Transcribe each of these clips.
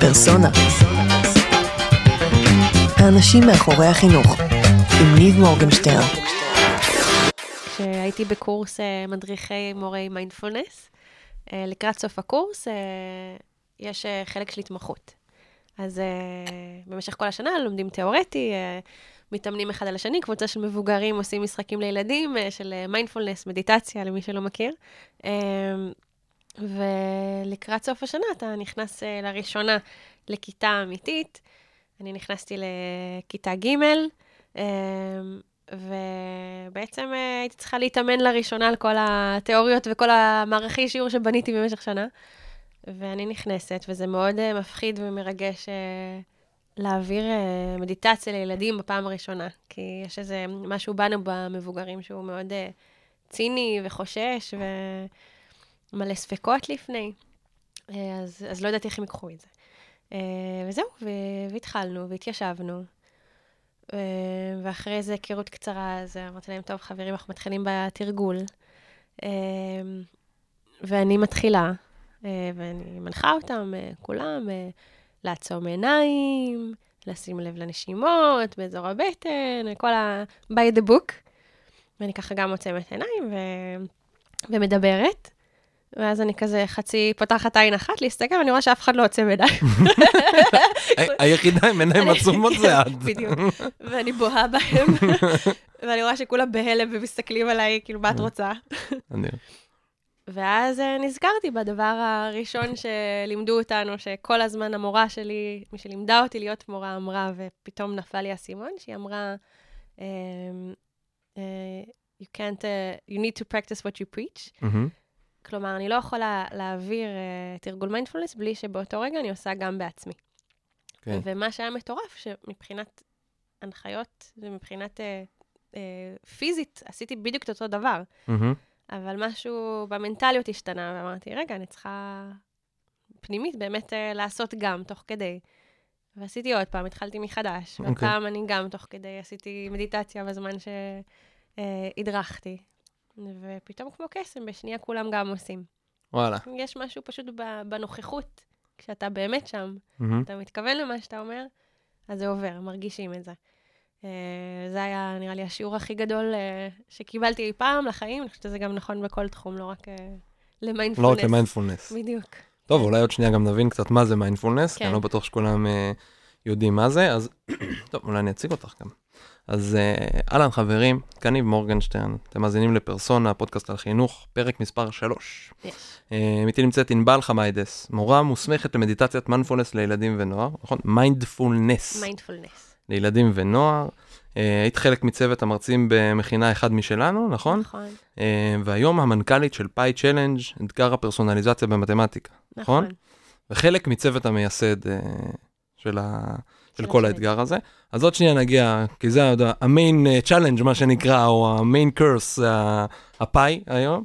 פרסונה. האנשים מאחורי החינוך, עם ניב מורגנשטרן. כשהייתי בקורס אה, מדריכי מורי מיינדפולנס, אה, לקראת סוף הקורס אה, יש חלק של התמחות. אז במשך כל השנה לומדים תיאורטי, מתאמנים אחד על השני, קבוצה של מבוגרים עושים משחקים לילדים, של מיינדפולנס, מדיטציה, למי שלא מכיר. ולקראת סוף השנה אתה נכנס אה, לראשונה לכיתה אמיתית. אני נכנסתי לכיתה ג', אה, ובעצם אה, הייתי צריכה להתאמן לראשונה על כל התיאוריות וכל המערכי שיעור שבניתי במשך שנה. ואני נכנסת, וזה מאוד מפחיד ומרגש להעביר מדיטציה לילדים בפעם הראשונה, כי יש איזה משהו בנו במבוגרים שהוא מאוד ציני וחושש ומלא ספקות לפני, אז, אז לא ידעתי איך הם ייקחו את זה. Uh, וזהו, והתחלנו, והתיישבנו. Uh, ואחרי זה היכרות קצרה, אז אמרתי להם, טוב, חברים, אנחנו מתחילים בתרגול. Uh, ואני מתחילה. ואני מנחה אותם, כולם, לעצום עיניים, לשים לב לנשימות, באזור הבטן, כל ה- by the book. ואני ככה גם עוצמת עיניים ו... ומדברת. ואז אני כזה חצי פותחת עין אחת, להסתכל, ואני רואה שאף אחד לא עוצם עיניים. היחידה עם עיניים עצומות זה את. בדיוק. ואני בוהה בהם, ואני רואה שכולם בהלם ומסתכלים עליי, כאילו, מה את רוצה? ואז נזכרתי בדבר הראשון שלימדו אותנו, שכל הזמן המורה שלי, מי שלימדה אותי להיות מורה, אמרה, ופתאום נפל לי האסימון, שהיא אמרה, um, uh, you can't, you need to practice what you preach. כלומר, אני לא יכולה להעביר uh, תרגול מיינדפולנס בלי שבאותו רגע אני עושה גם בעצמי. כן. ומה שהיה מטורף, שמבחינת הנחיות ומבחינת uh, uh, פיזית, עשיתי בדיוק את אותו דבר. Mm-hmm. אבל משהו במנטליות השתנה, ואמרתי, רגע, אני צריכה פנימית באמת uh, לעשות גם, תוך כדי. ועשיתי עוד פעם, התחלתי מחדש. Okay. אוקיי. והפעם אני גם תוך כדי עשיתי מדיטציה בזמן שהדרכתי. ופתאום כמו קסם, בשנייה כולם גם עושים. וואלה. יש משהו פשוט בנוכחות, כשאתה באמת שם, mm-hmm. אתה מתכוון למה שאתה אומר, אז זה עובר, מרגישים את זה. Uh, זה היה, נראה לי, השיעור הכי גדול uh, שקיבלתי אי פעם לחיים. אני חושבת שזה גם נכון בכל תחום, לא רק uh, למיינדפולנס. לא רק למיינדפולנס. בדיוק. טוב, אולי עוד שנייה גם נבין קצת מה זה מיינדפולנס, כן. כי אני לא בטוח שכולם יודעים מה זה, אז טוב, אולי אני אציג אותך גם. אז אהלן uh, חברים, כאן ניב מורגנשטרן, אתם מאזינים לפרסונה, פודקאסט על חינוך, פרק מספר 3. Yes. Uh, איתי נמצאת ענבל חמיידס, מורה מוסמכת למדיטציית מיינדפולנס לילדים ונוער, נכון? מיינדפולנס. מיינדפולנס. לילדים ונוער. אה, היית חלק מצוות המרצים במכינה אחד משלנו, נכון? נכון. אה, והיום המנכ"לית של Pi Challenge, אתגר הפרסונליזציה במתמטיקה, נכון? נכון. וחלק מצוות המייסד אה, של, ה... של כל האתגר הזה. אז עוד שנייה נגיע, כי זה ה main challenge, מה שנקרא, או ה main course, הפאי היום.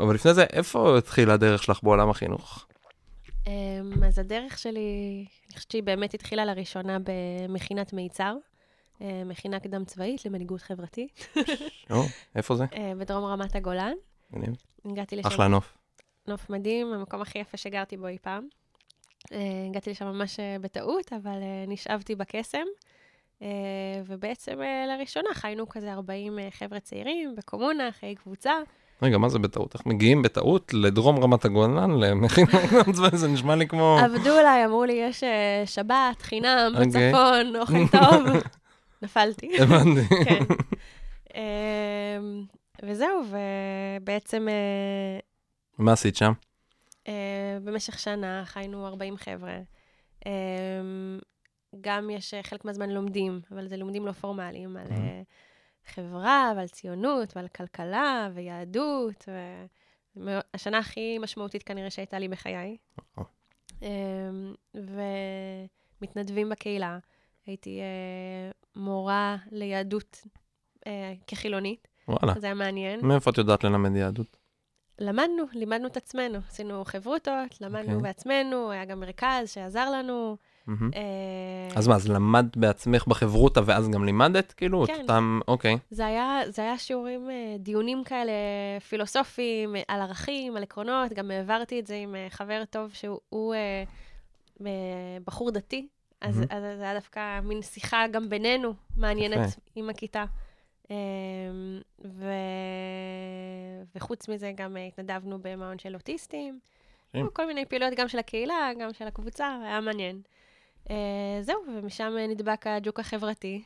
אבל לפני זה, איפה התחילה הדרך שלך בעולם החינוך? אז הדרך שלי, אני חושבת שהיא באמת התחילה לראשונה במכינת מיצר, אה, מכינה קדם צבאית למנהיגות חברתית. או, איפה זה? אה, בדרום רמת הגולן. הגעתי לשם. אחלה נוף. נוף מדהים, המקום הכי יפה שגרתי בו אי פעם. אה, הגעתי לשם ממש בטעות, אבל נשאבתי בקסם. ובעצם לראשונה חיינו כזה 40 חבר'ה צעירים בקומונה, חיי קבוצה. רגע, מה זה בטעות? איך מגיעים בטעות לדרום רמת הגולן, למכינה צבאי? זה נשמע לי כמו... עבדו אליי, אמרו לי, יש שבת, חינם, אוקיי. בצפון, אוכל טוב. נפלתי. הבנתי. כן. וזהו, ובעצם... אה, מה עשית שם? אה, במשך שנה חיינו 40 חבר'ה. אמ, גם יש אה, חלק מהזמן לומדים, אבל זה לימודים לא פורמליים, על חברה ועל ציונות ועל כלכלה ויהדות. השנה הכי משמעותית כנראה שהייתה לי בחיי. אמ, ומתנדבים בקהילה. הייתי אה, מורה ליהדות אה, כחילונית. וואלה. זה היה מעניין. מאיפה את יודעת ללמד יהדות? למדנו, לימדנו את עצמנו. עשינו חברותות, למדנו okay. אוקיי. בעצמנו, היה גם מרכז שעזר לנו. Mm-hmm. אה... אז מה, אז למדת בעצמך בחברותה ואז גם לימדת, כאילו? כן. אותם, אוקיי. זה היה, זה היה שיעורים, אה, דיונים כאלה פילוסופיים, על ערכים, על עקרונות. גם העברתי את זה עם אה, חבר טוב שהוא... בחור דתי, אז, מהמם. אז זה היה דווקא מין שיחה גם בינינו, מעניינת יפה. עם הכיתה. אמ, ו... וחוץ מזה, גם אה, התנדבנו במעון של אוטיסטים. מדהים. כל מיני פעילויות גם של הקהילה, גם של הקבוצה, היה מעניין. אה, זהו, ומשם אה, נדבק הג'וק החברתי.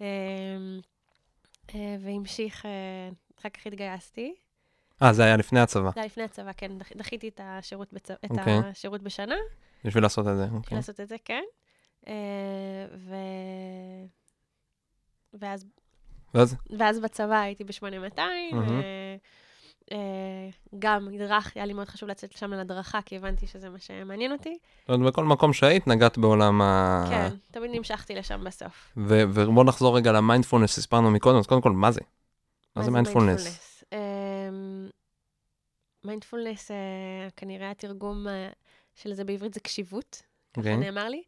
אה, אה, והמשיך, אה, אחר כך התגייסתי. אה, זה היה לפני הצבא, זה היה לפני הצבא, כן, דח, דחיתי את השירות, בצ... את אוקיי. השירות בשנה, בשביל לעשות את זה. בשביל אוקיי. לעשות את זה, כן. אה, ו... ואז, ואז? ואז בצבא הייתי ב-8200, מהמם. גם הדרכתי, היה לי מאוד חשוב לצאת לשם להדרכה, כי הבנתי שזה מה שמעניין אותי. זאת אומרת, בכל מקום שהיית, נגעת בעולם ה... כן, תמיד נמשכתי לשם בסוף. ו- ובוא נחזור רגע למיינדפולנס, הסברנו מקודם, אז קודם כל, מה זה? מה זה מיינדפולנס? אמ, מיינדפולנס, אה, כנראה התרגום אה, של זה בעברית זה קשיבות, ככה אוקיי. נאמר לי.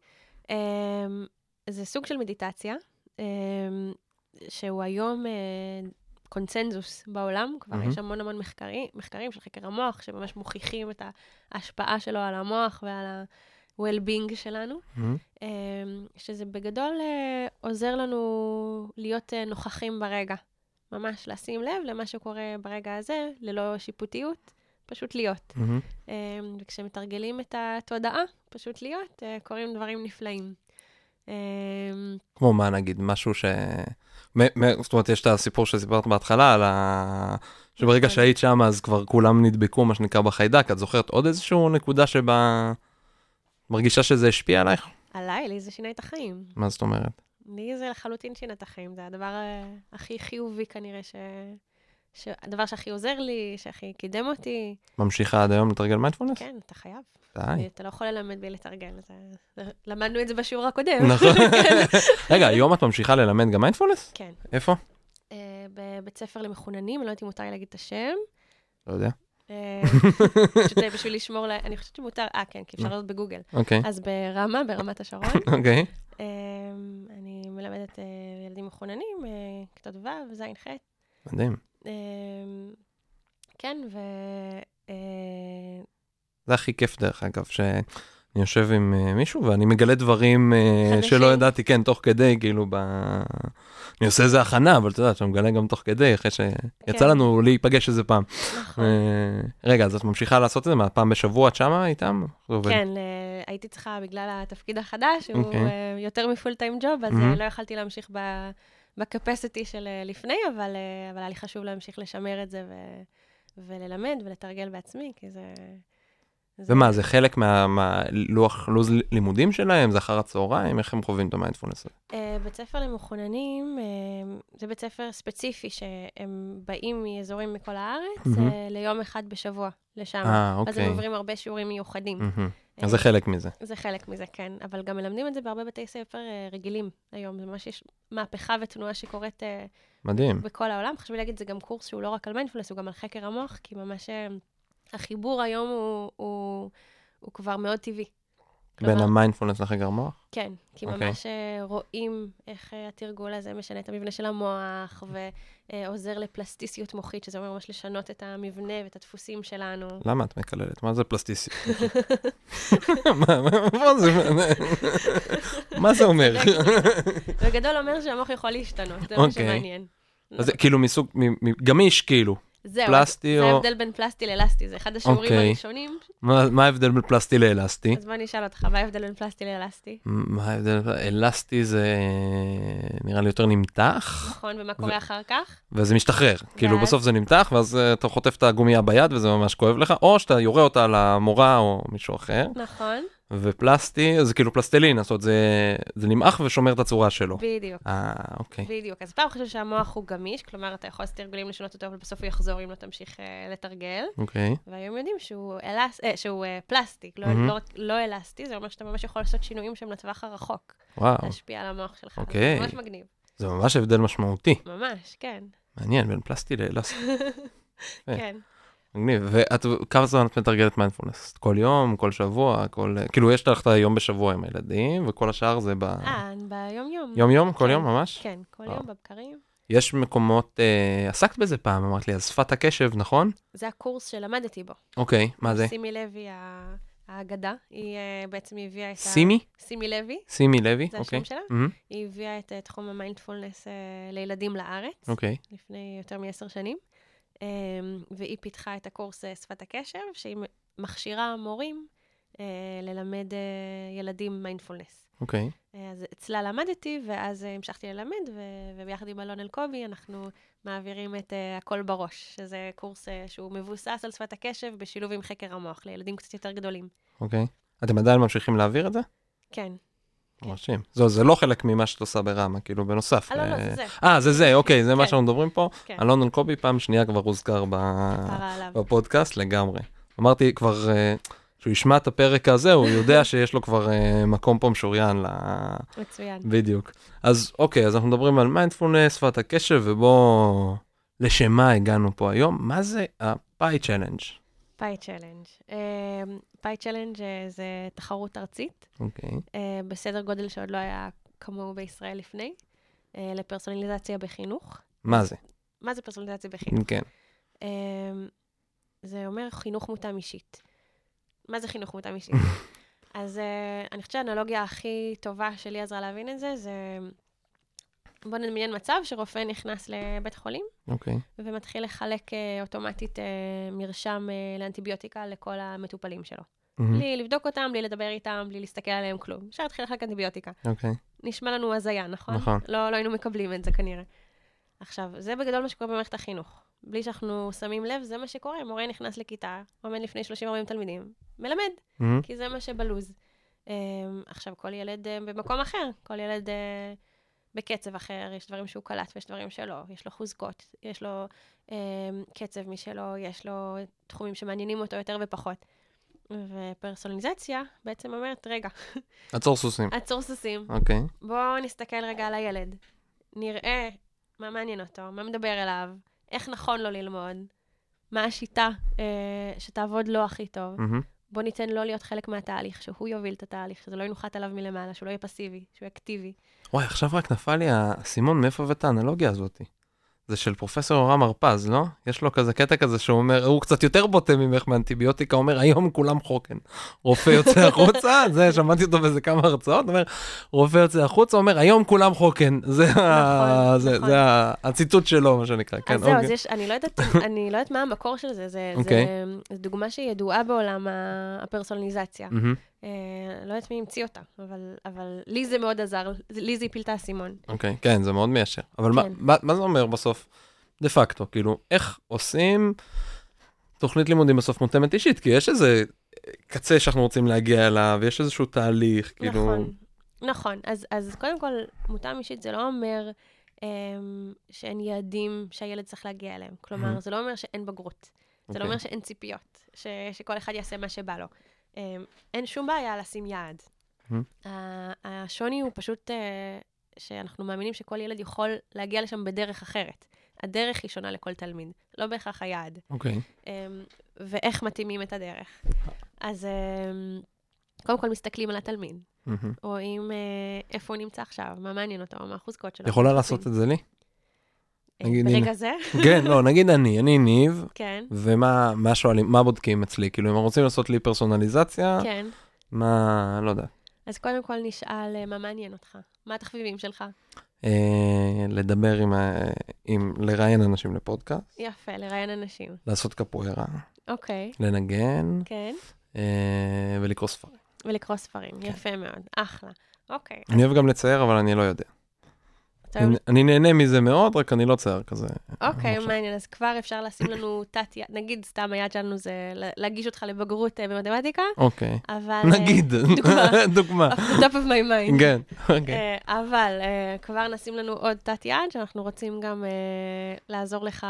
אמ, זה סוג של מדיטציה, אמ, שהוא היום אה, קונצנזוס בעולם, כבר מהמם. יש המון המון מחקרים, מחקרים של חקר המוח, שממש מוכיחים את ההשפעה שלו על המוח ועל ה-well-being שלנו. אמ, שזה בגדול אה, עוזר לנו להיות אה, נוכחים ברגע. ממש לשים לב למה שקורה ברגע הזה, ללא שיפוטיות, פשוט להיות. אמ, וכשמתרגלים את התודעה, פשוט להיות, קורים דברים נפלאים. אמ, כמו מה נגיד, משהו ש... זאת אומרת, יש את הסיפור שסיפרת בהתחלה, על ה... שברגע נכון. שהיית שם, אז כבר כולם נדבקו, מה שנקרא, בחיידק. את זוכרת עוד איזושהי נקודה שבה... מרגישה שזה השפיע עלייך? עליי, לי זה שינה את החיים. מה זאת אומרת? לי זה לחלוטין שינה את החיים. זה הדבר אה, הכי חיובי כנראה, ש... הדבר שהכי עוזר לי, שהכי קידם אותי. ממשיכה עד היום לתרגל מיינדפולנס? כן, אתה חייב. די. אתה לא יכול ללמד בלי לתרגל. זה... למדנו את זה בשיעור הקודם. נכון. רגע, היום את ממשיכה ללמד גם מיינדפולנס? כן. איפה? אה, בבית ספר למחוננים, אני לא יודעת אם מותר לי להגיד את השם. לא יודע. אה, פשוט אה, בשביל לשמור, אני חושבת שמותר, אה, כן, כי אפשר לעלות בגוגל. אוקיי, אז ברמה, ברמת השרון, אוקיי. אני מלמדת ילדים מחוננים, כיתות ו', ז', ח'. מדהים. אה, כן, ו... אה, זה הכי כיף דרך אגב, שאני יושב עם אה, מישהו ואני מגלה דברים חדשים. שלא ידעתי, כן, תוך כדי, כאילו, ב... אני עושה איזה הכנה, אבל אתה יודע, שאני מגלה גם תוך כדי, אחרי שיצא כן. לנו להיפגש איזה פעם. נכון. אה, רגע, אז את ממשיכה לעשות את זה? מה, פעם בשבוע את שמה איתם? כן, הייתי צריכה, בגלל התפקיד החדש, שהוא אוקיי. אה, יותר מפול טיים ג'וב, אז. אה, לא יכלתי להמשיך ב- בקפסיטי של אה, לפני, אבל אה, אבל היה לי חשוב להמשיך לשמר את זה ו- וללמד ולתרגל בעצמי, כי זה... ומה, זה חלק מה- מהלוח, לו"ז לימודים שלהם? זה אחר הצהריים? איך הם חווים את המיינדפולנס הזה? אה, בית ספר למחוננים, אה, זה בית ספר ספציפי שהם באים מאזורים מכל הארץ מהמם. אה, ליום אחד בשבוע, לשם. אה, אז אוקיי. הם עוברים הרבה שיעורים מיוחדים. מהמם. אה, אז זה חלק מזה. זה חלק מזה, כן. אבל גם מלמדים את זה בהרבה בתי ספר אה, רגילים היום. זה ממש יש מהפכה ותנועה שקורית אה, מדהים. בכל העולם. חשוב לי להגיד, זה גם קורס שהוא לא רק על מיינדפולנס, הוא גם על חקר המוח, כי ממש אה, החיבור היום הוא, הוא, הוא כבר מאוד טבעי. בין המיינדפולנס לחקר המוח? כן, כי אוקיי. ממש אה, רואים איך אה, התרגול הזה משנה את המבנה של המוח, ועוזר לפלסטיסיות מוחית, שזה אומר ממש לשנות את המבנה ואת הדפוסים שלנו. למה את מקללת? מה זה פלסטיסיות? מה זה? מה זה אומר? בגדול אומר שהמוח יכול להשתנות, זה מה אוקיי. שמעניין. אז כאילו מסוג, מ- מ- גמיש כאילו. זהו, פלסטי זה או- ההבדל בין פלסטי לאלסטי, זה אחד השיעורים אוקיי. הראשונים. מה מה ההבדל בין פלסטי לאלסטי? אז בוא אני אשאל אותך, מה ההבדל בין פלסטי לאלסטי? מה ההבדל? אלסטי זה נראה לי יותר נמתח, נכון, ומה קורה אחר כך? וזה משתחרר. כאילו ואז? בסוף זה נמתח, ואז אה, אתה חוטף את הגומייה ביד וזה ממש כואב לך, או שאתה יורה אותה למורה או מישהו אחר, נכון, ופלסטי זה כאילו פלסטלין, זאת אומרת זה- זה נמעך ושומר את הצורה שלו. בדיוק. אה, אוקיי. בדיוק. אז פעם חושב שהמוח הוא גמיש, כלומר, אתה יכול לעשות תרגולים לשנות אותו, אבל בסוף הוא יחזור אם לא תמשיך אה, לתרגל. אוקיי. והיום יודעים שהוא, אלס, אה, שהוא אה, פלסטיק, לא, מהמם. לא, לא אלסטי, זה אומר שאתה ממש יכול לעשות שינויים שהם לטווח הרחוק, וואו, להשפיע על המוח שלך. אוקיי. זה ממש מגניב. זה ממש הבדל משמעותי. ממש, כן, מעניין, בין פלסטי לאלסטי. אה. כן. מגניב. ואת, כמה זמן את מתרגלת מיינדפולנס? כל יום, כל שבוע, כל... כאילו, יש לך את היום בשבוע עם הילדים, וכל השאר זה ב... אה, ביום-יום. יום-יום? כל כן. יום ממש? כן, כל. יום בבקרים. יש מקומות, אה, עסקת בזה פעם, אמרת לי, אז שפת הקשב, נכון? זה הקורס שלמדתי בו. אוקיי, מה זה? שימי לב, היא ה- האגדה, היא uh, בעצם הביאה את סימי? ה... סימי לוי. סימי לוי, זה אוקיי. השם שלה? מהמם, היא הביאה את תחום המיינדפולנס uh, לילדים לארץ, אוקיי. לפני יותר מעשר שנים, והיא פיתחה את הקורס uh, שפת הקשב, שהיא מכשירה מורים uh, ללמד uh, ילדים מיינדפולנס. אוקיי. אה, אז אצלה למדתי, ואז אה, המשכתי ללמד, ו- וביחד עם אלון אלקובי אנחנו מעבירים את uh, הכל בראש, שזה קורס uh, שהוא מבוסס על שפת הקשב בשילוב עם חקר המוח, לילדים קצת יותר גדולים. אוקיי. אתם עדיין ממשיכים להעביר את זה? כן. כן. מרשים. זהו, זה לא חלק ממה שאת עושה ברמה, כאילו, בנוסף. אה, לא, לא, ל- זה זה. אה, זה זה, אוקיי, זה מה כן. שאנחנו מדברים פה. כן. אלון אלקובי פעם שנייה כבר הוזכר. בפודקאסט לגמרי. אמרתי כבר, אה, שהוא ישמע את הפרק הזה, הוא יודע שיש לו כבר אה, מקום פה משוריין ל... מצוין. בדיוק. אז אוקיי, אז אנחנו מדברים על מיינדפולנס, שפת הקשב, ובוא... לשם מה הגענו פה היום? מה זה הפאי צ'לנג'? פאי צ'לנג'. פאי צ'לנג' זה תחרות ארצית, אוקיי. אה, בסדר גודל שעוד לא היה כמוהו בישראל לפני, אה, לפרסונליזציה בחינוך. מה זה? מה זה פרסונליזציה בחינוך? כן. אמ, זה אומר חינוך מותאם אישית. מה זה חינוך מותאם אישית? אז uh, אני חושבת שהאנלוגיה הכי טובה שלי עזרה להבין את זה, זה... בוא נדמיין מצב שרופא נכנס לבית חולים אוקיי. ומתחיל לחלק uh, אוטומטית uh, מרשם uh, לאנטיביוטיקה לכל המטופלים שלו. מהמם. בלי לבדוק אותם, בלי לדבר איתם, בלי להסתכל עליהם כלום. אפשר להתחיל לחלק אנטיביוטיקה. אוקיי. נשמע לנו הזיה, נכון? נכון. לא, לא היינו מקבלים את זה כנראה. עכשיו, זה בגדול מה שקורה במערכת החינוך. בלי שאנחנו שמים לב, זה מה שקורה. מורה נכנס לכיתה, עומד לפני 30-40 תלמידים, מלמד, מהמם. כי זה מה שבלוז. עכשיו, כל ילד במקום אחר, כל ילד בקצב אחר, יש דברים שהוא קלט ויש דברים שלא, יש לו חוזקות, יש לו um, קצב משלו, יש לו תחומים שמעניינים אותו יותר ופחות. ופרסונליזציה בעצם אומרת, רגע, עצור סוסים. עצור סוסים, אוקיי. בואו נסתכל רגע על הילד. נראה מה מעניין אותו, מה מדבר אליו, איך נכון לו ללמוד, מה השיטה אה, שתעבוד לו הכי טוב. מהמם. בואו ניתן לו להיות חלק מהתהליך, שהוא יוביל את התהליך, שזה לא ינחת עליו מלמעלה, שהוא לא יהיה פסיבי, שהוא יהיה אקטיבי. וואי, עכשיו רק נפל לי האסימון, מאיפה הבאת האנלוגיה הזאת? זה של פרופסור אורם הרפז, לא? יש לו כזה קטע כזה שהוא אומר, הוא קצת יותר בוטה ממך מאנטיביוטיקה, אומר, היום כולם חוקן. רופא יוצא החוצה, זה, שמעתי אותו באיזה כמה הרצאות, אומר, רופא יוצא החוצה, אומר, היום כולם חוקן. זה, ה... נכון, זה, נכון. זה ה... הציטוט שלו, מה שנקרא. כן, אז זהו, אוקיי. אז יש, אני לא יודעת, אני לא יודעת מה המקור של זה, זה, אוקיי. זה, זו דוגמה שידועה בעולם הפרסונליזציה. אה, לא יודעת מי המציא אותה, אבל, אבל לי זה מאוד עזר, לי זה הפיל את האסימון. אוקיי, כן, זה מאוד מיישר. אבל מה, כן. מה, מה זה אומר בסוף? דה פקטו, כאילו, איך עושים תוכנית לימודים בסוף מותאמת אישית? כי יש איזה קצה שאנחנו רוצים להגיע אליו, יש איזשהו תהליך, כאילו... נכון, נכון. אז, אז קודם כל, מותאם אישית זה לא אומר um, שאין יעדים שהילד צריך להגיע אליהם. כלומר, מהמם. זה לא אומר שאין בגרות. זה לא אוקיי. אומר שאין ציפיות, ש, שכל אחד יעשה מה שבא לו. Um, אין שום בעיה לשים יעד. השוני הוא פשוט uh, שאנחנו מאמינים שכל ילד יכול להגיע לשם בדרך אחרת. הדרך היא שונה לכל תלמיד, לא בהכרח היעד. אוקיי. um, ואיך מתאימים את הדרך. אז um, קודם כל מסתכלים על התלמיד. רואים אה, איפה הוא נמצא עכשיו, מה מעניין אותו, מה החוזקות שלו. יכולה לעשות את זה לי? אה, נגיד, ברגע הנה. זה, כן, לא, נגיד אני, אני ניב, כן, ומה מה שואלים, מה בודקים אצלי? כאילו, אם רוצים לעשות לי פרסונליזציה, כן. מה, לא יודע. אז קודם כל נשאל אה, מה מעניין אותך, מה התחביבים שלך. אה, לדבר עם, ה- עם, לראיין אנשים לפודקאסט, יפה, לראיין אנשים. לעשות קפוארה, אוקיי, לנגן כן. אה, ולקרוא ספרים. ולקרוא ספרים, כן. יפה מאוד, אחלה. אוקיי, אני אוהב גם לצייר, אבל אני לא יודע. אני, נהנה מזה מאוד, רק אני לא צייר כזה. אוקיי. מעניין, אז כבר אפשר לשים לנו תת יד, נגיד סתם היד שלנו זה לה- להגיש אותך לבגרות אה, במתמטיקה, אוקיי. אבל... אה, נגיד, דוגמה. top of my mind. כן, אוקיי. אה, אבל כבר נשים לנו עוד תת יד, שאנחנו רוצים גם לעזור לך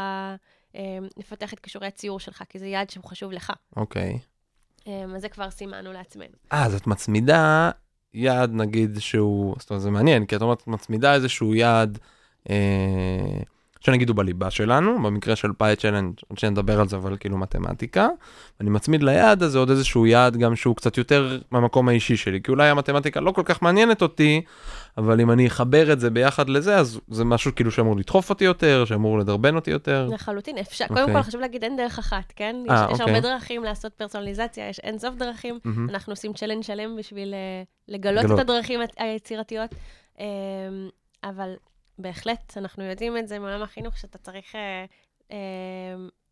לפתח את כישורי הציור שלך, כי זה יעד שהוא חשוב לך. אוקיי. אז זה כבר סימנו לעצמנו. אה, אז את מצמידה יעד, נגיד, שהוא, זאת אומרת, זה מעניין, כי את אומרת, מצמידה איזשהו יעד אה, שנגיד הוא בליבה שלנו, במקרה של פאי צ'לנג', עוד שנדבר על זה, אבל כאילו מתמטיקה. אני מצמיד ליעד הזה עוד איזשהו יעד גם שהוא קצת יותר מהמקום האישי שלי, כי אולי המתמטיקה לא כל כך מעניינת אותי, אבל אם אני אחבר את זה ביחד לזה, אז זה משהו כאילו שאמור לדחוף אותי יותר, שאמור לדרבן אותי יותר. לחלוטין, אפשר, okay. קודם אוקיי. כל חשוב להגיד, אין דרך אחת, כן? 아, יש, אוקיי. יש הרבה דרכים לעשות פרסונליזציה, יש אין סוף דרכים. מהמם. אנחנו עושים צ'לנג' שלם בשביל uh, לגלות לגלות. את הדרכים היצ- היצירתיות. Um, אבל בהחלט, אנחנו יודעים את זה מעולם החינוך, שאתה צריך um,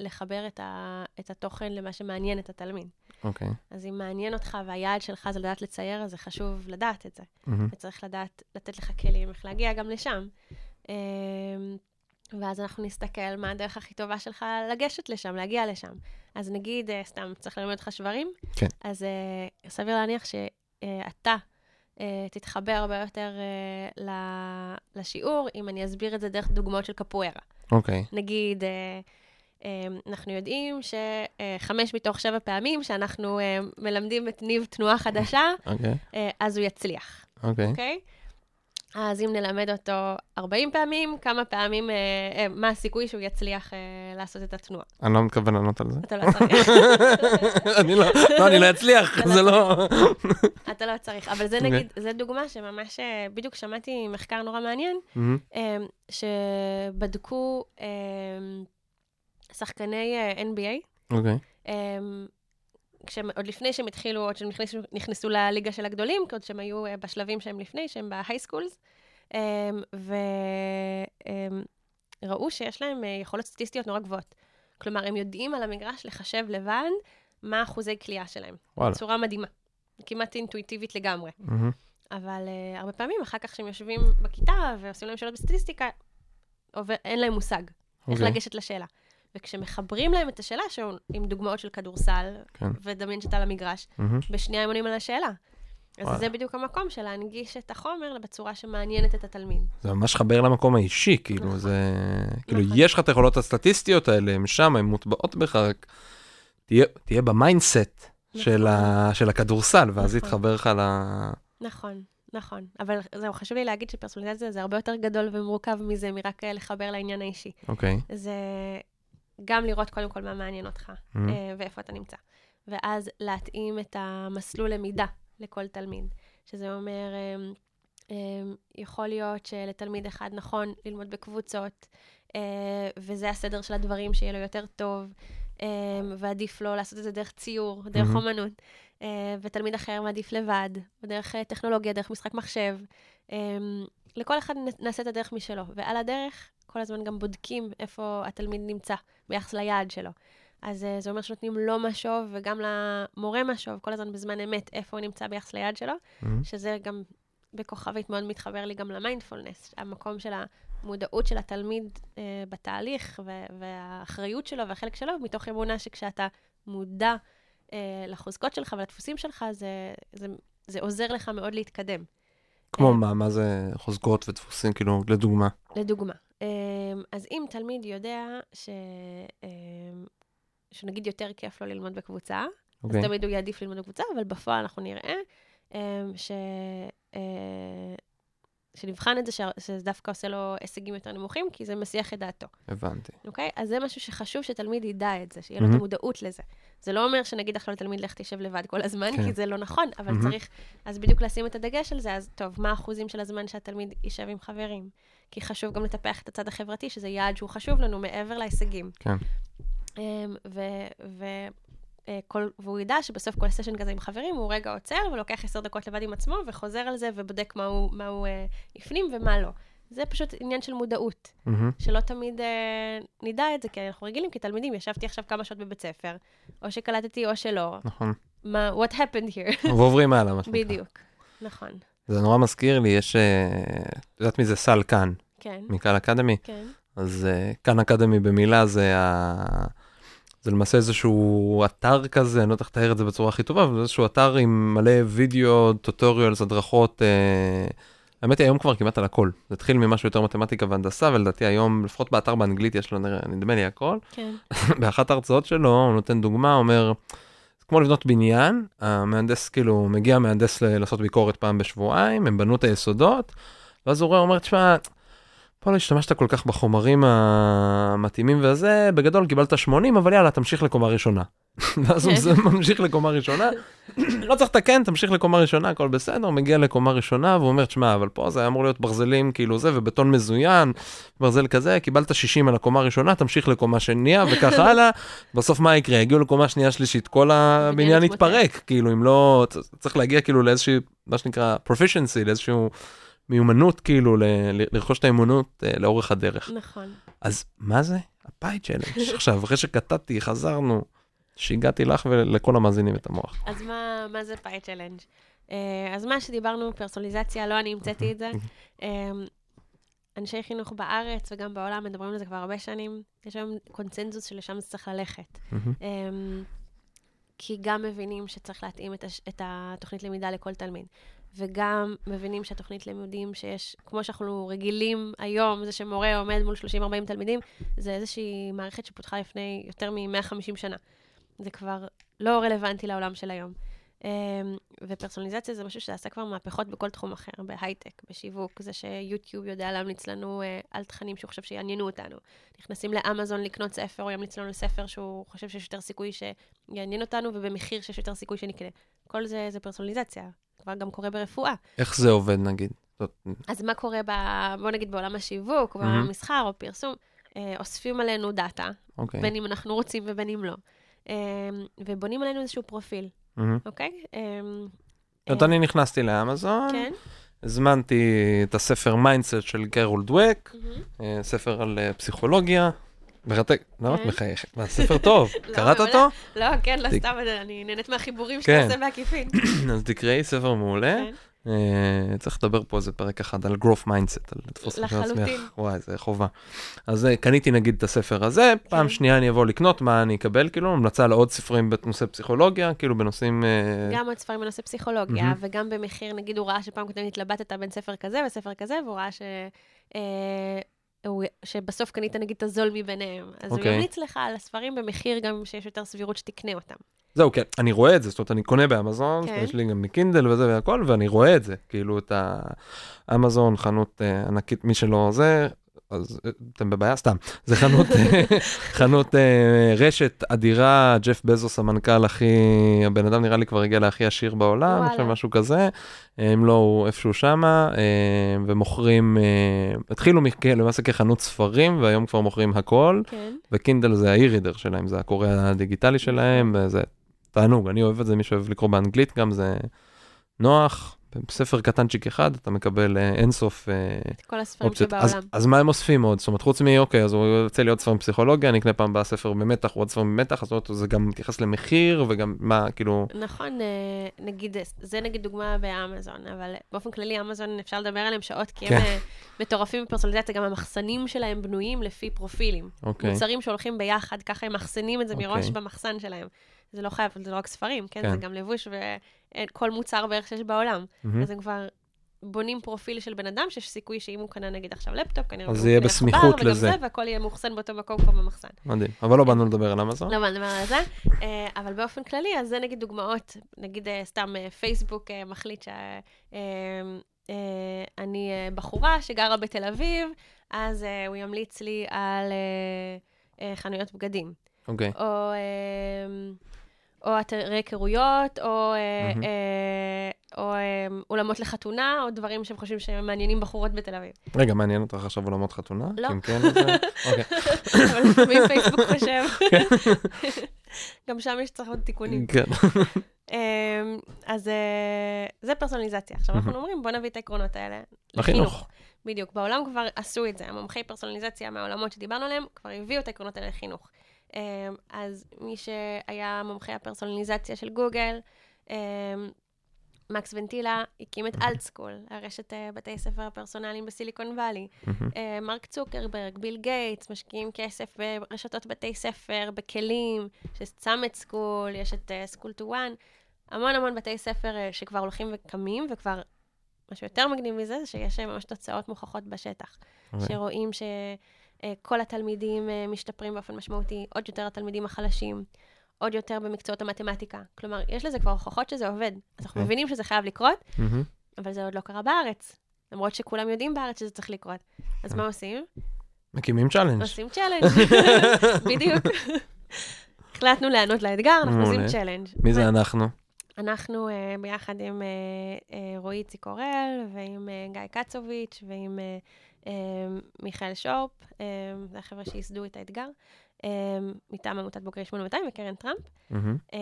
לחבר את, ה, את התוכן למה שמעניין את התלמיד. אוקיי. אז אם מעניין אותך והיעד שלך זה לדעת לצייר, אז זה חשוב לדעת את זה. מהמם. וצריך לדעת, לתת לך כלים איך להגיע גם לשם. אמ, ואז אנחנו נסתכל מה הדרך הכי טובה שלך לגשת לשם, להגיע לשם. אז נגיד, אה, סתם, צריך ללמד אותך שברים? כן. אז אה, סביר להניח שאתה אה, תתחבר הרבה יותר ל- לשיעור, אם אני אסביר את זה דרך דוגמאות של קפוארה. אוקיי. נגיד, אה, אה, אנחנו יודעים שחמש מתוך שבע פעמים שאנחנו אה, מלמדים את ניב תנועה חדשה, אוקיי. אה, אז הוא יצליח. אוקיי. אוקיי? אז אם נלמד אותו 40 פעמים, כמה פעמים, אה, אה, מה הסיכוי שהוא יצליח אה, לעשות את התנועה? אני לא מתכוון לענות על זה. אתה לא צריך. אני לא, לא, אני לא אצליח, לא זה לא... אתה לא צריך. אבל זה אוקיי. נגיד, זו דוגמה שממש, אה, בדיוק שמעתי מחקר נורא מעניין. אה, שבדקו אה, שחקני אה, NBA, אוקיי. אה, כשהם, עוד לפני שהם התחילו, עוד שהם נכנסו, נכנסו לליגה של הגדולים, עוד שהם היו אה, בשלבים שהם לפני, שהם בהייסקולס, וראו שיש להם אה, יכולות סטטיסטיות נורא גבוהות. כלומר, הם יודעים על המגרש לחשב לבד מה אחוזי כליאה שלהם. וואלה. בצורה מדהימה. כמעט אינטואיטיבית לגמרי. מהמם. אבל uh, הרבה פעמים, אחר כך שהם יושבים בכיתה ועושים להם שאלות בסטטיסטיקה, עובר, אין להם מושג איך אוקיי. לגשת לשאלה. וכשמחברים להם את השאלה, שהוא עם דוגמאות של כדורסל, כן. ודמיין שאתה על המגרש, מהמם. בשנייה הם עונים על השאלה. אז וואלה. זה בדיוק המקום של להנגיש את החומר בצורה שמעניינת את התלמיד. זה ממש חבר למקום האישי, כאילו נכון. זה... כאילו נכון. יש לך את היכולות הסטטיסטיות האלה, הם שם, הן מוטבעות בך, רק תהיה- תהיה ב mindset של ה- של הכדורסל, ואז נכון. יתחבר לך ל... נכון, נכון. אבל זהו, חשוב לי להגיד שפרסונליזציה זה הרבה יותר גדול ומורכב מזה, מרק לחבר לעניין האישי. אוקיי. זה גם לראות קודם כל מה מעניין אותך. אה, ואיפה אתה נמצא. ואז להתאים את המסלול למידה לכל תלמיד. שזה אומר, אה, אה, יכול להיות שלתלמיד אחד נכון ללמוד בקבוצות, אה, וזה הסדר של הדברים, שיהיה לו יותר טוב, אה, ועדיף לו לעשות את זה דרך ציור, דרך מהמם. אומנות, אה, ותלמיד אחר מעדיף לבד, או דרך טכנולוגיה, דרך משחק מחשב. לכל אחד נעשה את הדרך משלו, ועל הדרך כל הזמן גם בודקים איפה התלמיד נמצא ביחס ליעד שלו. אז אה, זה אומר שנותנים לו משוב וגם למורה משוב, כל הזמן בזמן אמת, איפה הוא נמצא ביחס ליעד שלו, מהמם. שזה גם בכוכבית מאוד מתחבר לי גם למיינדפולנס, המקום של המודעות של התלמיד אה, בתהליך ו- והאחריות שלו והחלק שלו, מתוך אמונה שכשאתה מודע אה, לחוזקות שלך ולדפוסים שלך, זה, זה, זה עוזר לך מאוד להתקדם. כמו אה, מה, מה זה חוזקות ודפוסים, כאילו, לדוגמה. לדוגמה, אז אם תלמיד יודע ש... אמ, שנגיד יותר כיף לו ללמוד בקבוצה, אז אוקיי. תמיד הוא יעדיף ללמוד בקבוצה, אבל בפועל אנחנו נראה אמ, ש... אה, שנבחן את זה, ש- שזה דווקא עושה לו הישגים יותר נמוכים, כי זה מסיח את דעתו, הבנתי. אוקיי? אז זה משהו שחשוב שתלמיד ידע את זה, שיהיה לו את מהמם. המודעות לזה. זה לא אומר שנגיד עכשיו לתלמיד, לך תשב לבד כל הזמן, כן. כי זה לא נכון, אבל מהמם. צריך, אז בדיוק לשים את הדגש על זה, אז טוב, מה האחוזים של הזמן שהתלמיד יישב עם חברים? כי חשוב גם לטפח את הצד החברתי, שזה יעד שהוא חשוב לנו מעבר להישגים. כן. אמ, ו- ו- אה, כל, והוא ידע שבסוף כל סשן כזה עם חברים, הוא רגע עוצר ולוקח עשר דקות לבד עם עצמו, וחוזר על זה ובודק מה הוא, מה הוא אה, הפנים ומה לא. זה פשוט עניין של מודעות, מהמם. שלא תמיד אה, נדע את זה, כי אנחנו רגילים כתלמידים, ישבתי עכשיו כמה שעות בבית ספר, או שקלטתי או שלא, נכון. מה, what happened here, ועוברים הלאה, מה שנקרא. בדיוק, נכון, זה נורא מזכיר לי, יש... אה, את יודעת מי זה סל קאן, כן, מקהל אקדמי? כן, אז אה, כאן אקדמי במילה זה ה... זה למעשה איזשהו אתר כזה, אני לא יודע איך לתאר את זה בצורה הכי טובה, אבל זה איזשהו אתר עם מלא וידאו, טוטוריאלס, הדרכות. אה... האמת היא היום כבר כמעט על הכל. זה התחיל ממשהו יותר מתמטיקה והנדסה, ולדעתי היום, לפחות באתר באנגלית יש לו נדמה לי הכל. כן, באחת ההרצאות שלו, הוא נותן דוגמה, אומר, כמו לבנות בניין, המהנדס, כאילו, מגיע מהנדס לעשות ביקורת פעם בשבועיים, הם בנו את היסודות, ואז הוא אומר, תשמע, פה לא השתמשת כל כך בחומרים המתאימים וזה, בגדול קיבלת 80, אבל יאללה, תמשיך לקומה ראשונה. ואז הוא כן. ממשיך לקומה ראשונה, לא צריך לתקן, תמשיך לקומה ראשונה, הכל בסדר, מגיע לקומה ראשונה, והוא אומר, תשמע, אבל פה זה היה אמור להיות ברזלים כאילו זה, ובטון מזוין, ברזל כזה, קיבלת 60 על הקומה הראשונה, תמשיך לקומה שנייה, וככה הלאה. בסוף מה יקרה? יגיעו לקומה שנייה שלישית, כל הבניין יתמוטט. יתפרק, כאילו, אם לא, צריך להגיע כאילו לאיזושהי, מה שנקרא, proficiency, לאיזשהו מיומנות, כאילו, ל- ל- לרכוש את האמונות אה, לאורך הדרך. נכון. אז מה זה? הפאי צ'לנג'. עכשיו, אחרי שקטעתי, חזרנו, שיגעתי לך ולכל המאזינים את המוח. אז מה, מה זה פאי צ'לנג'? Uh, אז מה שדיברנו, פרסונליזציה, לא אני המצאתי את זה. Um, אנשי חינוך בארץ וגם בעולם מדברים על זה כבר הרבה שנים. יש היום קונצנזוס שלשם זה צריך ללכת. Um, כי גם מבינים שצריך להתאים את, הש, את התוכנית למידה לכל תלמיד. וגם מבינים שהתוכנית לימודים שיש, כמו שאנחנו רגילים היום, זה שמורה עומד מול 30-40 תלמידים, זה איזושהי מערכת שפותחה לפני יותר מ-150 שנה. זה כבר לא רלוונטי לעולם של היום. Um, ופרסונליזציה זה משהו שעשה כבר מהפכות בכל תחום אחר, בהייטק, בשיווק, זה שיוטיוב יודע להמליץ לנו uh, על תכנים שהוא חושב שיעניינו אותנו. נכנסים לאמזון לקנות ספר, הוא ימליץ לנו לספר שהוא חושב שיש יותר סיכוי שיעניין אותנו, ובמחיר שיש יותר סיכוי שנקנה. כל זה זה פרסונליזציה, כבר גם קורה ברפואה. איך זה עובד, נגיד? אז מה קורה, ב, בוא נגיד, בעולם השיווק, או מהמם. המסחר, או פרסום? אה, אוספים עלינו דאטה, אוקיי. בין אם אנחנו רוצים ובין אם לא. אה, ובונים עלינו איזשהו פרופיל. אוקיי? אה, זאת אומרת, אני נכנסתי לאמזון, כן. הזמנתי את הספר Mindset של קרול דווק. אה, ספר על אה, פסיכולוגיה. מרתק, למה את כן. מחייכת? מה, ספר טוב, לא, קראת. אותו? לא, כן, לא סתם, אני נהנית מהחיבורים כן. שאתה עושה בעקיפין. אז תקראי, ספר מעולה. אה, צריך לדבר פה איזה פרק אחד על growth mindset, על לתפוס את עצמך. וואי, זה חובה. אז אה, קניתי נגיד את הספר הזה, פעם כן. שנייה אני אבוא לקנות, מה אני אקבל? כאילו, המלצה על עוד ספרים בנושא פסיכולוגיה, כאילו בנושאים... אה, גם עוד ספרים בנושא פסיכולוגיה, מהמם. וגם במחיר, נגיד, הוא ראה שפעם קודם התלבטת בין ספר כזה וספר כזה, והוא ראה ש... הוא- שבסוף קנית נגיד את הזול מביניהם. אז הוא אוקיי. ימליץ לך על הספרים במחיר גם שיש יותר סבירות שתקנה אותם. זהו, כן, אני רואה את זה, זאת אומרת, אני קונה באמזון, כן. יש לי גם מקינדל וזה והכל, ואני רואה את זה, כאילו, את האמזון, חנות אה, ענקית, מי שלא זה, אז אה, אתם בבעיה, סתם. זה חנות, חנות אה, רשת אדירה, ג'ף בזוס המנכ"ל הכי, הבן אדם נראה לי כבר הגיע להכי עשיר בעולם. עכשיו משהו כזה, אה, אם לא, הוא איפשהו שמה, ומוכרים, התחילו למעשה כחנות ספרים, והיום כבר מוכרים הכל. כן. וקינדל זה האי-רידר שלהם, זה הקורא הדיגיטלי שלהם, וזה תענוג, אני אוהב את זה, מי שאוהב לקרוא באנגלית גם, זה נוח. בספר קטנצ'יק אחד אתה מקבל אה, אינסוף אה, את כל הספרים אופציות. אז, שבעולם. אז מה הם אוספים עוד? זאת אומרת, חוץ מ... אוקיי, אז הוא יוצא לי עוד ספרים פסיכולוגיה, אני אקנה פעם הבאה ספר במתח, עוד ספר במתח, אז זה גם מתייחס למחיר, וגם מה, כאילו... נכון, אה, נגיד, זה נגיד דוגמה באמזון, אבל באופן כללי אמזון אפשר לדבר עליהם שעות, כי הם כן. אה, מטורפים בפרסונליזציה, גם המחסנים שלהם בנויים לפי פרופילים. אוקיי. מוצרים שהולכים ביחד, ככה הם מאחסנים את זה מראש אוקיי. במחסן שלהם. זה לא חייב, זה לא רק ספרים, כן? כן. זה גם לבוש וכל מוצר בערך שיש בעולם. מהמם. אז הם כבר בונים פרופיל של בן אדם, שיש סיכוי שאם הוא קנה נגיד עכשיו לפטופ, כנראה אז הוא זה יהיה בסמיכות וגם לזה. זה, והכל יהיה מאוחסן באותו מקום כמו במחסן. מדהים. אבל לא באנו לדבר על אמזון. לא, בוא נדבר על זה. אה, אבל באופן כללי, אז זה נגיד דוגמאות, נגיד אה, סתם אה, פייסבוק מחליט שאני בחורה שגרה בתל אביב, אז הוא ימליץ לי על חנויות בגדים. אוקיי. או, אה, או אתרי היכרויות, או, אה, מהמם. אה, או אה, אולמות לחתונה, או דברים שהם חושבים שהם מעניינים בחורות בתל אביב. רגע, מעניין אותך עכשיו עולמות חתונה? לא. אם כן, אז... אה, אוקיי. אבל לפעמים פייסבוק חושב. גם שם יש צריך עוד תיקונים. כן. אמ, אז אה, זה פרסונליזציה. עכשיו אנחנו אומרים, בוא נביא את העקרונות האלה לחינוך. בדיוק, בעולם כבר עשו את זה. המומחי פרסונליזציה מהעולמות שדיברנו עליהם, כבר הביאו את העקרונות האלה לחינוך. אמ, אז מי שהיה מומחי הפרסונליזציה של גוגל, אמ, מקס ונטילה הקים את AltSchool, הרשת אה, בתי ספר הפרסונליים בסיליקון וואלי. אה, מרק צוקרברג, ביל גייטס, משקיעים כסף ברשתות בתי ספר, בכלים, יש את Summit School, יש את School to One, המון המון בתי ספר אה, שכבר הולכים וקמים, וכבר, מה שיותר מגניב מזה, זה שיש אה, ממש תוצאות מוכחות בשטח. אוקיי. שרואים שכל התלמידים אה, משתפרים באופן משמעותי, עוד יותר התלמידים החלשים, עוד יותר במקצועות המתמטיקה. כלומר, יש לזה כבר הוכחות שזה עובד. אז אנחנו אוקיי. מבינים שזה חייב לקרות. אבל זה עוד לא קרה בארץ. למרות שכולם יודעים בארץ שזה צריך לקרות. אז מה עושים? מקימים challenge. עושים challenge, בדיוק. החלטנו להיענות לאתגר, אנחנו עושים challenge. מי זה אנחנו? אנחנו uh, ביחד עם רועי ציקורל, ועם גיא קצוביץ', ועם מיכאל שורפ, uh, זה החבר'ה שייסדו את האתגר, uh, מטעם עמותת בוגרי 8200 וקרן טראמפ. Mm-hmm.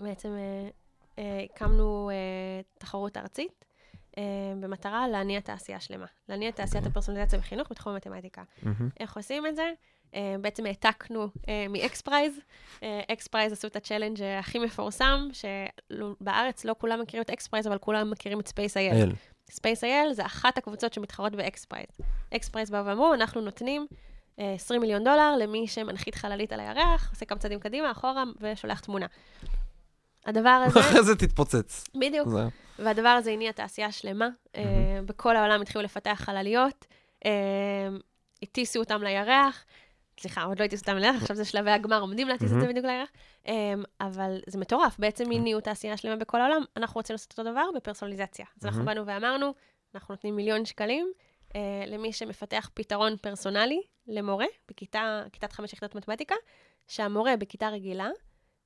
בעצם uh, uh, הקמנו uh, תחרות ארצית. במטרה להניע תעשייה שלמה, להניע תעשיית הפרסונליזציה בחינוך בתחום המתמטיקה. Mm-hmm. איך עושים את זה? בעצם העתקנו uh, מ XPRIZE. XPRIZE עשו את ה challenge הכי מפורסם, שבארץ לא כולם מכירים את XPRIZE, אבל כולם מכירים את SpaceIL. IL זה אחת הקבוצות שמתחרות. XPRIZE באו ואמרו, אנחנו נותנים uh, 20 מיליון דולר למי שמנחית חללית על הירח, עושה כמה צעדים קדימה, אחורה, ושולח תמונה. הדבר הזה... אחרי זה תתפוצץ. בדיוק. זה... והדבר הזה הניע תעשייה שלמה. Mm-hmm. בכל העולם התחילו לפתח חלליות, uh, הטיסו אותם לירח. סליחה, עוד לא הטיסו אותם לירח, עכשיו זה שלבי הגמר, עומדים להטיס את זה בדיוק לירח. Um, אבל זה מטורף, בעצם הניעו תעשייה שלמה בכל העולם. אנחנו רוצים לעשות אותו דבר בפרסונליזציה. אז אנחנו באנו ואמרנו, אנחנו נותנים מיליון שקלים uh, למי שמפתח פתרון פרסונלי למורה בכיתה, כיתת חמש יחידות מתמטיקה, שהמורה בכיתה רגילה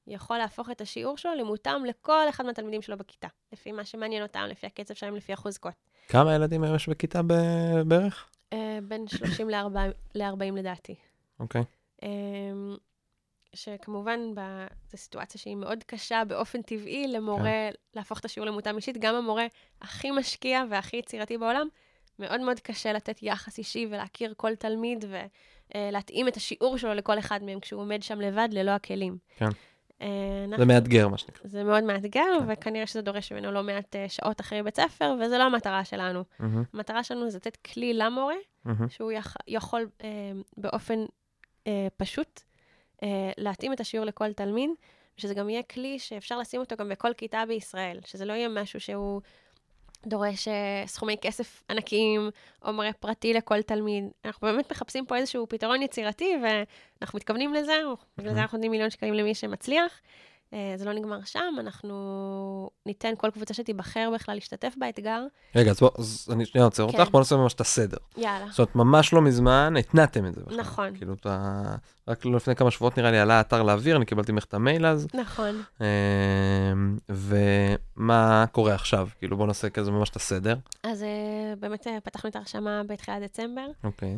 יכול להפוך את השיעור שלו למותאם לכל אחד מהתלמידים שלו בכיתה, לפי מה שמעניין אותם, לפי הקצב שלהם, לפי החוזקות. כמה ילדים היום יש בכיתה בערך? Uh, בין 30 ל-40 לדעתי. אוקיי. Okay. Um, שכמובן, זו סיטואציה שהיא מאוד קשה באופן טבעי למורה כן. להפוך את השיעור למותאם אישית. גם המורה הכי משקיע והכי יצירתי בעולם, מאוד מאוד קשה לתת יחס אישי ולהכיר כל תלמיד ולהתאים את השיעור שלו לכל אחד מהם כשהוא עומד שם לבד ללא הכלים. כן. אנחנו, זה מאתגר, מה שנקרא. זה מאוד מאתגר, כן. וכנראה שזה דורש ממנו לא מעט שעות אחרי בית ספר, וזה לא המטרה שלנו. Mm-hmm. המטרה שלנו זה לתת כלי למורה, mm-hmm. שהוא יכ, יכול אה, באופן אה, פשוט אה, להתאים את השיעור לכל תלמיד, ושזה גם יהיה כלי שאפשר לשים אותו גם בכל כיתה בישראל, שזה לא יהיה משהו שהוא דורש אה, סכומי כסף ענקיים, או מורה פרטי לכל תלמיד. אנחנו באמת מחפשים פה איזשהו פתרון יצירתי, ואנחנו מתכוונים לזה, בגלל זה אנחנו נותנים מיליון שקלים למי שמצליח. זה לא נגמר שם, אנחנו ניתן כל קבוצה שתיבחר בכלל להשתתף באתגר. רגע, אז, בוא, אז אני שנייה עוצר כן. אותך, בוא נעשה ממש את הסדר. יאללה. זאת אומרת, ממש לא מזמן התנעתם את זה בכלל. נכון. כאילו, אתה... רק לפני כמה שבועות נראה לי עלה האתר לאוויר, אני קיבלתי ממך את המייל אז. נכון. ומה קורה עכשיו? כאילו, בוא נעשה כזה ממש את הסדר. אז באמת פתחנו את ההרשמה בתחילת דצמבר. אוקיי.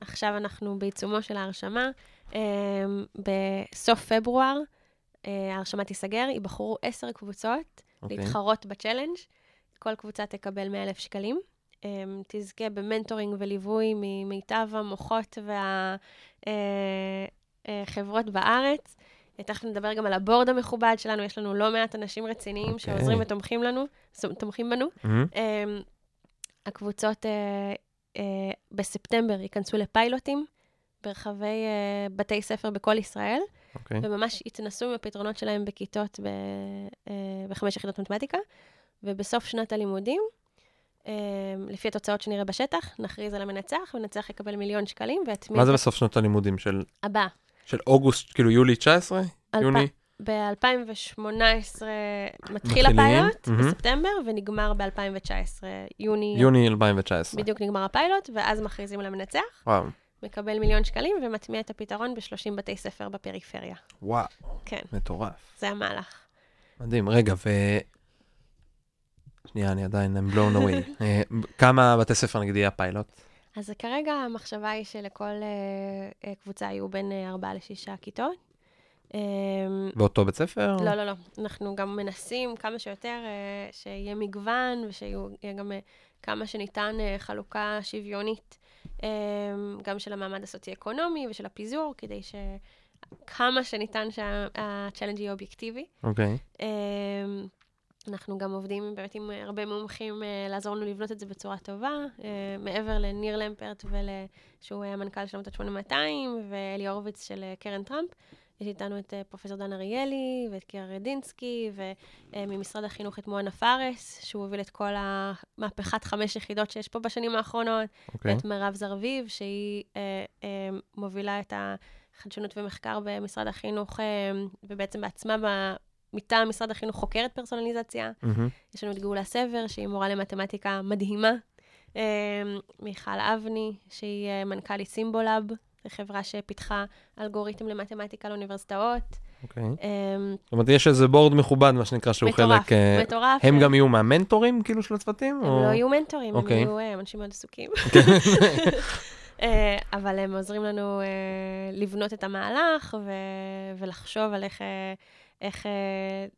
עכשיו אנחנו בעיצומו של ההרשמה. Um, בסוף פברואר uh, ההרשמה תיסגר, ייבחרו עשר קבוצות okay. אוקיי. להתחרות בצ'לנג'. כל קבוצה תקבל 100,000 שקלים. Um, תזכה במנטורינג וליווי ממיטב המוחות והחברות uh, uh, בארץ. תכף נדבר גם על הבורד המכובד שלנו, יש לנו לא מעט אנשים רציניים okay. אוקיי. שעוזרים ותומכים לנו, תומכים בנו. Mm-hmm. הקבוצות בספטמבר ייכנסו לפיילוטים. ברחבי uh, בתי ספר בכל ישראל, okay. אוקיי. וממש התנסו עם הפתרונות שלהם בכיתות ב, uh, בחמש יחידות מתמטיקה, ובסוף שנת הלימודים, uh, לפי התוצאות שנראה בשטח, נכריז על המנצח, ומנצח יקבל מיליון שקלים, והטמיע... מה זה בסוף שנות הלימודים? של... הבא. של אוגוסט, כאילו יולי 19? אלפ... יוני? ב-2018 מתחיל הפיילוט, mm-hmm. בספטמבר, ונגמר ב-2019, יוני. יוני 2019. בדיוק נגמר הפיילוט, ואז מכריזים על המנצח. וואו. מקבל מיליון שקלים ומטמיע את הפתרון ב-30 בתי ספר בפריפריה. וואו. כן. מטורף. זה המהלך. מדהים. רגע, ו... שנייה, אני עדיין I'm blown away. אה, כמה בתי ספר נגיד יהיה פיילוט? אז כרגע המחשבה היא שלכל uh, uh, קבוצה יהיו בין uh, 4 ל-6 כיתות. Um, באותו בית ספר? לא, לא, לא. אנחנו גם מנסים כמה שיותר uh, שיהיה מגוון ושיהיה גם uh, כמה שניתן uh, חלוקה שוויונית אמ, גם של המעמד הסוציו-אקונומי ושל הפיזור, כדי שכמה שניתן שה challenge יהיה אובייקטיבי. אוקיי. Okay. אמ, אנחנו גם עובדים באמת עם הרבה מומחים אה, לעזור לנו לבנות את זה בצורה טובה, אה, מעבר לניר למפרט, שהוא המנכ"ל של עמותת 8200, ואלי הורוביץ של אה, קרן טראמפ. יש איתנו את uh, פרופסור דן אריאלי, ואת קירה רדינסקי, וממשרד החינוך את מואנה פארס, שהוא הוביל את כל המהפכת חמש יחידות שיש פה בשנים האחרונות, okay. אוקיי. ואת מירב זרביב, שהיא uh, uh, מובילה את החדשנות ומחקר במשרד החינוך, uh, ובעצם בעצמה מטעם משרד החינוך חוקרת פרסונליזציה. מהמם. יש לנו את גאולה סבר, שהיא מורה למתמטיקה מדהימה. אה, מיכל אבני, שהיא אה, מנכ"לית Symbolab, זו חברה שפיתחה אלגוריתם למתמטיקה לאוניברסיטאות. אוקיי. אה, זאת אומרת, יש איזה board מכובד, מה שנקרא, שהוא מטורף, חלק... אה, מטורף. הם גם יהיו מהמנטורים, כאילו, של הצוותים? הם לא יהיו מנטורים, הם אוקיי. יהיו אה, אנשים מאוד עסוקים. אה, אבל הם עוזרים לנו לבנות את המהלך ולחשוב על איך, איך אה,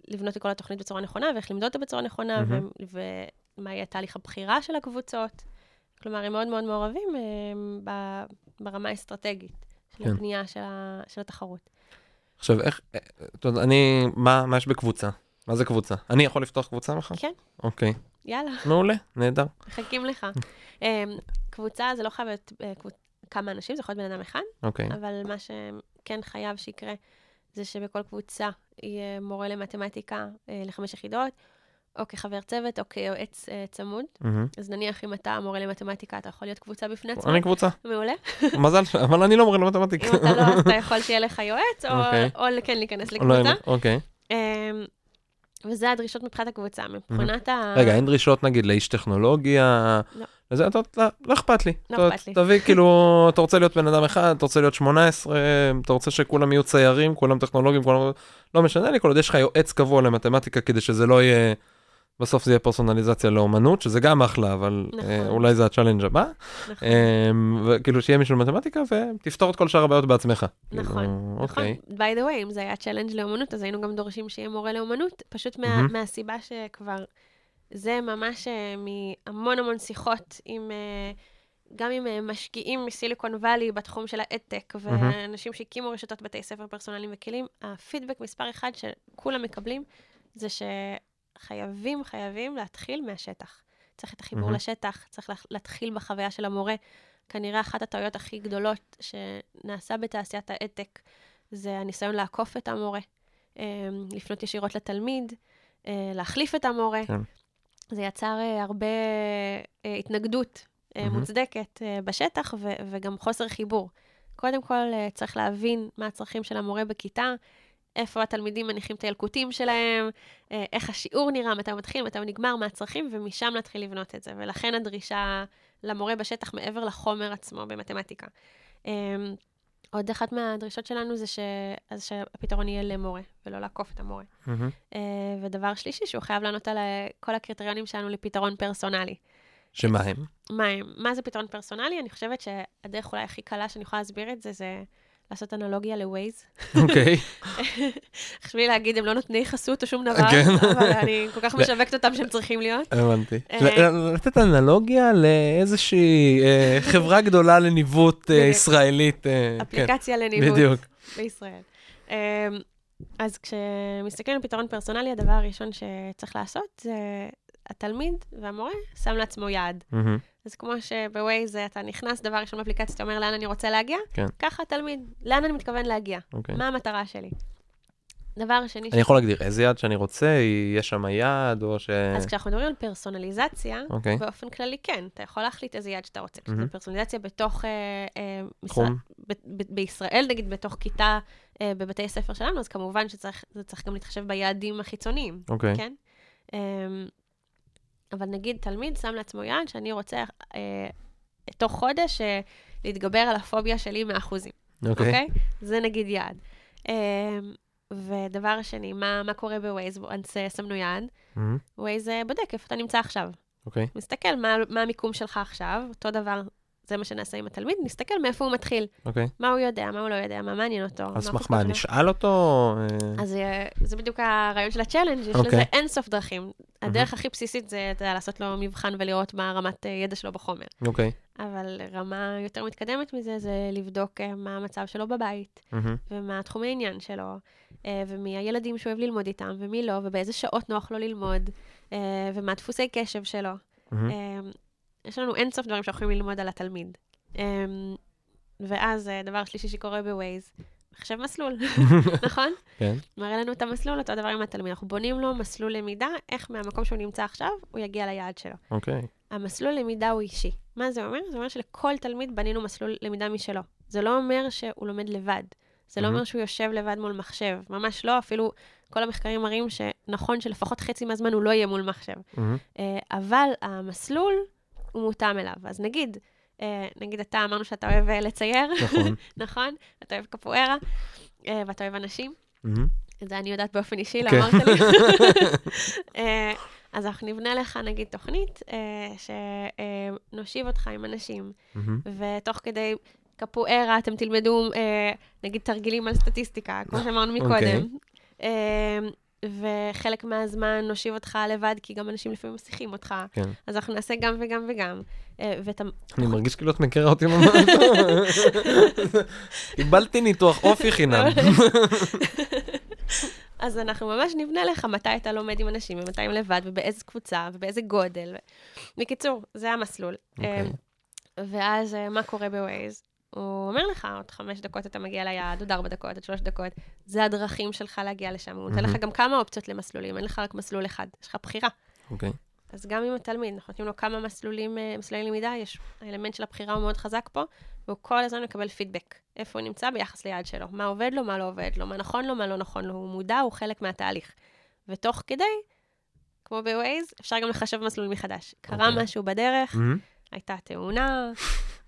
לבנות את כל התוכנית בצורה נכונה ואיך למדוד אותה בצורה נכונה. ו- ומה יהיה תהליך הבחירה של הקבוצות. כלומר, הם מאוד מאוד מעורבים אה, ב- ברמה האסטרטגית של כן. הבנייה של, ה- של התחרות. עכשיו, איך... אה, אתה יודע, אני... מה מה יש בקבוצה? מה זה קבוצה? אני יכול לפתוח קבוצה מחר? כן. אוקיי. יאללה, מעולה, נהדר. מחכים לך. אה, קבוצה זה לא חייב להיות אה, כמה אנשים, זה יכול להיות בן אדם אחד. אוקיי. אבל מה שכן חייב שיקרה, זה שבכל קבוצה יהיה מורה למתמטיקה אה, לחמש יחידות, או כחבר צוות, או כיועץ אה, צמוד. מהמם. אז נניח אם אתה מורה למתמטיקה, אתה יכול להיות קבוצה בפני עצמה. אני קבוצה, מעולה. מזל, אבל אני לא מורה למתמטיקה. אם אתה לא, אז אתה יכול שיהיה לך יועץ, או, אוקיי. או כן להיכנס לא, לקבוצה. אוקיי. אמ, וזה הדרישות מבחינת הקבוצה. מבחינת ה... רגע, אין דרישות נגיד לאיש טכנולוגיה? לא. לזה, אתה, לא, לא אכפת לי. לא אכפת לי. תביא כאילו, אתה רוצה להיות בן אדם אחד, אתה רוצה להיות 18, אתה רוצה שכולם יהיו ציירים, כולם טכנולוגים, כולם... לא משנה לי, כל עוד יש לך יועץ קבוע למתמטיקה כדי שזה לא יהיה... בסוף זה יהיה פרסונליזציה לאומנות, שזה גם אחלה, אבל נכון. אה, אולי זה ה challenge הבא. נכון. אמ, וכאילו שיהיה מישהו למתמטיקה ותפתור את כל שאר הבעיות בעצמך. נכון, כאילו, נכון. אוקיי. by the way, אם זה היה צ'לנג' לאומנות, אז היינו גם דורשים שיהיה מורה לאומנות, פשוט מה, מהמם. מהסיבה שכבר, זה ממש אה, מהמון המון שיחות עם, אה, גם עם אה, משקיעים מסיליקון וואלי בתחום של האדטק. ואנשים שהקימו רשתות בתי ספר פרסונליים וכלים, הפידבק מספר אחד שכולם מקבלים, זה שחייבים, חייבים להתחיל מהשטח. צריך את החיבור מהמם. לשטח, צריך לה- להתחיל בחוויה של המורה. כנראה אחת הטעויות הכי גדולות שנעשה בתעשיית האדטק זה הניסיון לעקוף את המורה, אה, לפנות ישירות לתלמיד, אה, להחליף את המורה. כן. זה יצר אה, הרבה התנגדות מהמם. מוצדקת בשטח ו- וגם חוסר חיבור. קודם כל, צריך להבין מה הצרכים של המורה בכיתה, איפה התלמידים מניחים את הילקוטים שלהם, אה, איך השיעור נראה, מתי הוא מתחיל, מתי הוא נגמר, מה הצרכים, ומשם להתחיל לבנות את זה. ולכן הדרישה למורה בשטח מעבר לחומר עצמו במתמטיקה. אה, עוד אחת מהדרישות שלנו זה ש... אז שהפתרון יהיה למורה, ולא לעקוף את המורה. מהמם. אה, ודבר שלישי, שהוא חייב לענות על אה, כל הקריטריונים שלנו לפתרון פרסונלי. שמה הם? מה הם? מה זה פתרון פרסונלי? אני חושבת שהדרך אולי הכי קלה שאני יכולה להסביר את זה, זה לעשות אנלוגיה לווייז. אוקיי. חשבי להגיד, הם לא נותני חסות או שום דבר, כן. אבל אני כל כך משווקת אותם שהם צריכים להיות. הבנתי. אה, ל- לתת אנלוגיה לאיזושהי אה, חברה גדולה לניווט אה. ישראלית. אה, כן, אפליקציה לניווט בדיוק. בישראל. אמ, אז כשמסתכלים על פתרון פרסונלי, הדבר הראשון שצריך לעשות זה התלמיד והמורה שם לעצמו יעד. מהמם. אז כמו שבווייז אתה נכנס, דבר ראשון באפליקציה, אתה אומר לאן אני רוצה להגיע, כן. ככה התלמיד, לאן אני מתכוון להגיע, אוקיי. מה המטרה שלי. דבר שני, אני יכול להגדיר איזה יד שאני רוצה, יש שם יד או ש... אז כשאנחנו מדברים על פרסונליזציה, אוקיי. באופן כללי כן, אתה יכול להחליט איזה יד שאתה רוצה. מהמם. פרסונליזציה בתוך, אה, אה, תחום. משרד- ב- ב- בישראל, נגיד, בתוך כיתה אה, בבתי ספר שלנו, אז כמובן שצריך זה צריך גם להתחשב ביעדים החיצוניים, אוקיי. כן? אה, אבל נגיד תלמיד שם לעצמו יעד שאני רוצה אה, תוך חודש אה, להתגבר על הפוביה שלי מאחוזים. אוקיי. אוקיי? זה נגיד יעד. אמ, ודבר שני, מה, מה קורה ב Waze? אז אה, שמנו יעד. מהמם. Waze אה, בודק איפה אתה נמצא עכשיו. אוקיי. מסתכל מה, מה המיקום שלך עכשיו, אותו דבר, זה מה שנעשה עם התלמיד, נסתכל מאיפה הוא מתחיל. אוקיי. מה הוא יודע, מה הוא לא יודע, מה מעניין אותו. על סמך מה. נשאל אותו? אה, אז אה, זה בדיוק הרעיון של ה challenge, יש אוקיי. לזה אין סוף דרכים. הדרך הכי בסיסית זה אתה יודע, לעשות לו מבחן ולראות מה רמת אה, ידע שלו בחומר. אוקיי. אבל רמה יותר מתקדמת מזה זה לבדוק מה המצב שלו בבית, מהמם. ומה תחומי העניין שלו, ומי הילדים שהוא אוהב ללמוד איתם, ומי לא, ובאיזה שעות נוח לו ללמוד, ומה דפוסי קשב שלו. מהמם. יש לנו אין סוף דברים שאנחנו יכולים ללמוד על התלמיד. אה, ואז אה, דבר שלישי שקורה בווייז, מחשב מסלול, נכון? כן. מראה לנו את המסלול, אותו דבר עם התלמיד. אנחנו בונים לו מסלול למידה, איך מהמקום שהוא נמצא עכשיו, הוא יגיע ליעד שלו. אוקיי. המסלול למידה הוא אישי. מה זה אומר? זה אומר שלכל תלמיד בנינו מסלול למידה משלו. זה לא אומר שהוא לומד לבד. זה לא. אומר שהוא יושב לבד מול מחשב, ממש לא, אפילו כל המחקרים מראים שנכון שלפחות חצי מהזמן הוא לא יהיה מול מחשב. אה, אבל המסלול הוא מותאם אליו. אז נגיד, אה, נגיד אתה, אמרנו שאתה אוהב אה, לצייר, נכון. נכון? אתה אוהב קפוארה, אה, ואתה אוהב אנשים. את זה אני יודעת באופן אישי, לא כן. אמרת לי. אה, אז אנחנו נבנה לך, נגיד, תוכנית אה, שנושיב אותך עם אנשים. ותוך כדי קפוארה אתם תלמדו, אה, נגיד, תרגילים על סטטיסטיקה, כמו שאמרנו מקודם. וחלק מהזמן נושיב אותך לבד, כי גם אנשים לפעמים מסיחים אותך. כן. אז אנחנו נעשה גם וגם וגם. אה, ואתה... אני מרגיש כאילו את מכירה אותי ממש. קיבלתי ניתוח אופי חינם. אז אנחנו ממש נבנה לך מתי אתה לומד עם אנשים, ומתי הם לבד, ובאיזה קבוצה, ובאיזה גודל. בקיצור, זה המסלול. אוקיי. אה, ואז אה, מה קורה בווייז? הוא אומר לך, עוד חמש דקות אתה מגיע ליעד, עוד ארבע דקות, עוד שלוש דקות. זה הדרכים שלך להגיע לשם. הוא נותן לך. גם כמה אופציות למסלולים, אין לך רק מסלול אחד, יש לך בחירה. אוקיי. אז גם עם התלמיד, אנחנו נותנים לו כמה מסלולים, אה, מסלולי למידה, יש, האלמנט של הבחירה הוא מאוד חזק פה, והוא כל הזמן מקבל פידבק. איפה הוא נמצא ביחס ליעד שלו, מה עובד לו, מה לא עובד לו, מה נכון לו, מה לא נכון לו, הוא מודע, הוא חלק מהתהליך. ותוך כדי, כמו בווייז, אפשר גם לחשב מסלול מחדש. קרה אוקיי. משהו בדרך, מהמם. הייתה תאונה,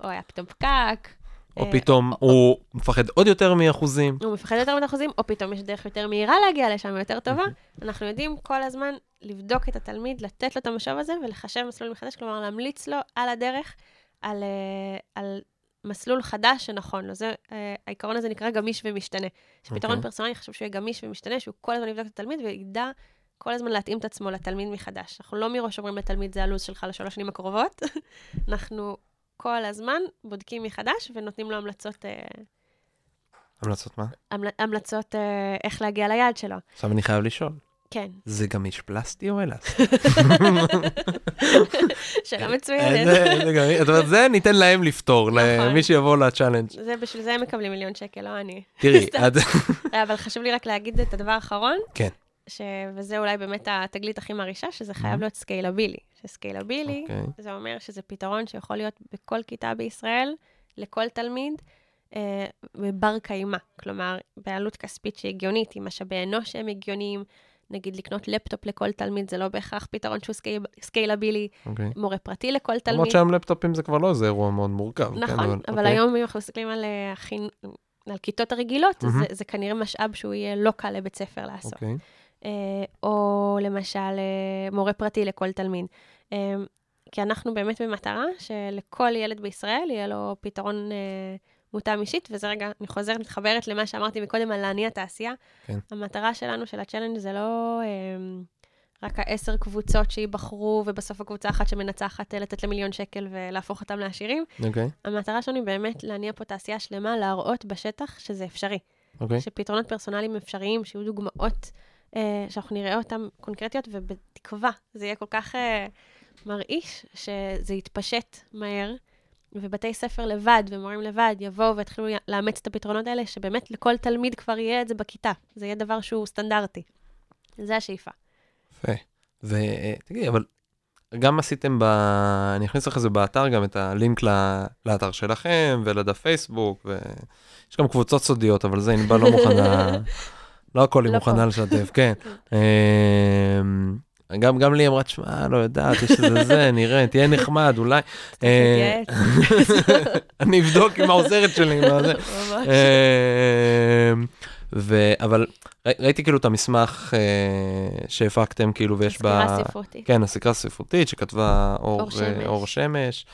או היה פתאום פקק. או אה, פתאום הוא מפחד עוד יותר מאחוזים. הוא מפחד יותר מאחוזים, או פתאום יש דרך יותר מהירה להגיע לשם, יותר טובה. אנחנו יודעים כל הזמן לבדוק את התלמיד, לתת לו את המשוב הזה ולחשב מסלול מחדש, כלומר, להמליץ לו על הדרך, על, אה, על מסלול חדש שנכון לו. זה, אה, העיקרון הזה נקרא גמיש ומשתנה. שפתרון אוקיי. פרסונלי חשוב שהוא יהיה גמיש ומשתנה, שהוא כל הזמן יבדוק את התלמיד וידע כל הזמן להתאים את עצמו לתלמיד מחדש. אנחנו לא מראש אומרים לתלמיד, זה הלו"ז שלך לשלוש שנים הקרובות. אנחנו כל הזמן בודקים מחדש ונותנים לו המלצות, אה, המלצות מה? המל, המלצות אה, איך להגיע ליעד שלו. עכשיו אני חייב לשאול, כן, זה גמיש פלסטי או אלס? שאלה מצוינת. זאת אומרת, זה ניתן להם לפתור, נכון. למי שיבוא ל challenge. זה, בשביל זה הם מקבלים מיליון שקל, לא אני. תראי. את- אבל חשוב לי רק להגיד את הדבר האחרון. כן. ש... וזה אולי באמת התגלית הכי מרעישה, שזה חייב להיות סקיילבילי. שסקיילבילי, אוקיי. זה אומר שזה פתרון שיכול להיות בכל כיתה בישראל, לכל תלמיד, אה, ובר קיימא. כלומר, בעלות כספית שהיא הגיונית, עם משאבי אנוש שהם הגיוניים. נגיד לקנות לפטופ לכל תלמיד, זה לא בהכרח פתרון שהוא סקייל... סקיילבילי, אוקיי. מורה פרטי לכל תלמיד. למרות שהיום לפטופים זה כבר לא איזה אירוע מאוד מורכב. כן, נכון, אבל אוקיי. היום אם אנחנו מסתכלים על, אה, החינ... על כיתות הרגילות, מהמם. זה, זה כנראה משאב שהוא יהיה לא קל לבית ספר לעשות. אוקיי. אה, או למשל אה, מורה פרטי לכל תלמיד. אה, כי אנחנו באמת במטרה שלכל ילד בישראל יהיה לו פתרון מותאם אישית, וזה רגע, אני חוזרת, מתחברת למה שאמרתי מקודם על להניע תעשייה. כן. המטרה שלנו, של ה challenge זה לא רק העשר קבוצות שייבחרו, ובסוף הקבוצה אחת שמנצחת לתת למיליון שקל ולהפוך אותם לעשירים. אוקיי. המטרה שלנו היא באמת להניע פה תעשייה שלמה, להראות בשטח שזה אפשרי. אוקיי. שפתרונות פרסונליים אפשריים, שיהיו דוגמאות שאנחנו נראה אותן קונקרטיות, ובתקווה זה יהיה כל כך אה, מרעיש, שזה יתפשט מהר, ובתי ספר לבד ומורים לבד יבואו ויתחילו לאמץ את הפתרונות האלה, שבאמת לכל תלמיד כבר יהיה את זה בכיתה. זה יהיה דבר שהוא סטנדרטי. זה השאיפה. יפה. ותגידי, אבל גם עשיתם ב... אני אכניס לך את זה באתר, גם את הלינק ל- לאתר שלכם ולדף פייסבוק, ויש גם קבוצות סודיות, אבל זה ענבל לא מוכנה, לא הכל היא לא מוכנה. לשתף, כן. אמ, גם, גם לי אמרה, תשמע, לא יודעת, יש איזה זה, נראה, תהיה נחמד, אולי. אה. אני אבדוק עם העוזרת שלי, מה זה. אמ, ו... אבל ראיתי כאילו את המסמך אה, שהפקתם כאילו ויש בה... סקירה ספרותית. כן, הסקרה הספרותית שכתבה אור, אור שמש. אור שמש,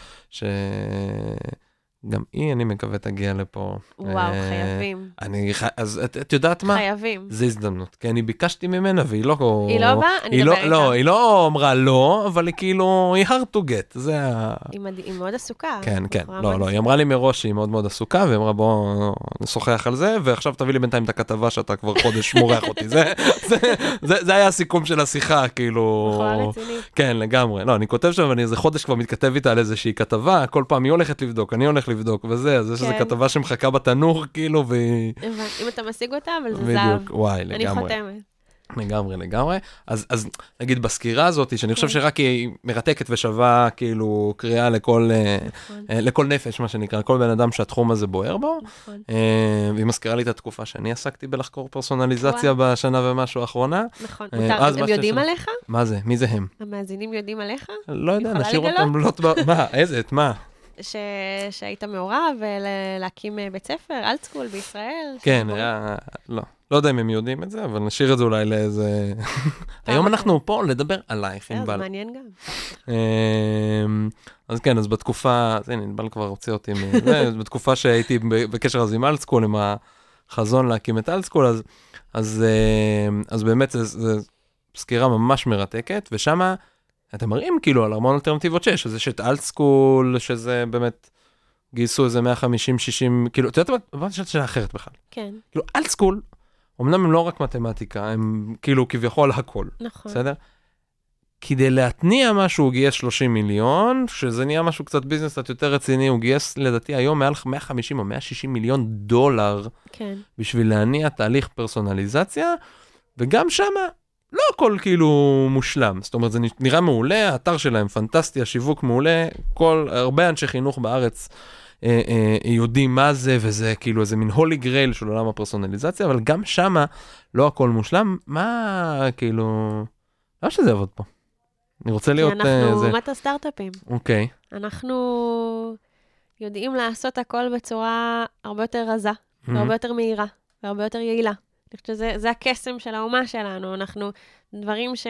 שגם היא, אני מקווה, תגיע לפה. וואו, אה, חייבים. אני. אז את, את יודעת מה? חייבים. זה הזדמנות, כי אני ביקשתי ממנה והיא לא... היא לא באה? אני אדבר לא, איתה. לא, היא לא אמרה לא, אבל היא כאילו, היא hard to get, זה ה... היא מד- היא מאוד עסוקה. כן, כן, לא, מאוד לא, היא אמרה לי מראש שהיא מאוד מאוד עסוקה, והיא אמרה בוא נשוחח על זה, ועכשיו תביא לי בינתיים את הכתבה שאתה כבר חודש מורח אותי. זה, זה, זה, זה היה הסיכום של השיחה, כאילו... בחורה רצינית. כן, לגמרי. לא, אני כותב שם, ואני איזה חודש כבר מתכתב איתה על איזושהי כתבה, כל פעם היא הולכת לבדוק, אני הולך לבדוק, וזה, אז יש איזו כן. כתבה שמחכה בתנור, כאילו, והיא... אם אתה משיג אותה, אבל זה בדיוק, זהב. וואי, אני לגמרי. חותמת. לגמרי, לגמרי. אז, אז נגיד בסקירה הזאת, שאני חושב כן. שרק היא מרתקת ושווה כאילו קריאה לכל, אה, נכון. לכל נפש, מה שנקרא, כל בן אדם שהתחום הזה בוער בו. נכון. והיא מזכירה לי את התקופה שאני עסקתי בלחקור פרסונליזציה וואו. בשנה ומשהו האחרונה. נכון, הם יודעים עליך? מה זה? מי זה הם? המאזינים יודעים עליך? לא יודע, נשאיר אותם לא... מה, איזה, את מה? ש... שהיית מעורב להקים בית ספר, אלטסקול בישראל. כן, היה, לא. לא יודע אם הם יודעים את זה, אבל נשאיר את זה אולי לאיזה... היום אנחנו פה לדבר עלייך, ענבל. זה מעניין גם. אמ, אז כן, אז בתקופה, אז הנה, ענבל כבר הוציא אותי מזה, בתקופה שהייתי בקשר אז עם אלטסקול, עם החזון להקים את AltSchool, אז, אז, אמ, אז באמת זו סקירה ממש מרתקת, ושם אתם מראים כאילו על המון אלטרנטיבות שיש, אז יש את AltSchool, שזה באמת... גייסו איזה 150-60, כאילו, את יודעת מה? בוא נשאל שאלה אחרת בכלל. כן. כאילו, AltSchool אמנם הם לא רק מתמטיקה, הם כאילו כביכול הכל. נכון. בסדר? כדי להתניע משהו הוא גייס 30 מיליון, שזה נהיה משהו קצת business קצת יותר רציני, הוא גייס לדעתי היום מעל 150 או 160 מיליון דולר, כן. בשביל להניע תהליך פרסונליזציה, וגם שמה לא הכל כאילו מושלם, זאת אומרת זה נראה מעולה, האתר שלהם פנטסטי, השיווק מעולה, כל, הרבה אנשי חינוך בארץ אה, אה, יודעים מה זה, וזה כאילו איזה מין הולי גרייל של עולם הפרסונליזציה, אבל גם שמה לא הכל מושלם, מה כאילו, למה שזה יעבוד פה? אני רוצה להיות... כי אנחנו uh, אומת הסטארט-אפים. אוקיי. Okay. אנחנו יודעים לעשות הכל בצורה הרבה יותר רזה, mm-hmm. והרבה יותר מהירה, והרבה יותר יעילה. אני חושבת שזה הקסם של האומה שלנו, אנחנו, דברים ש...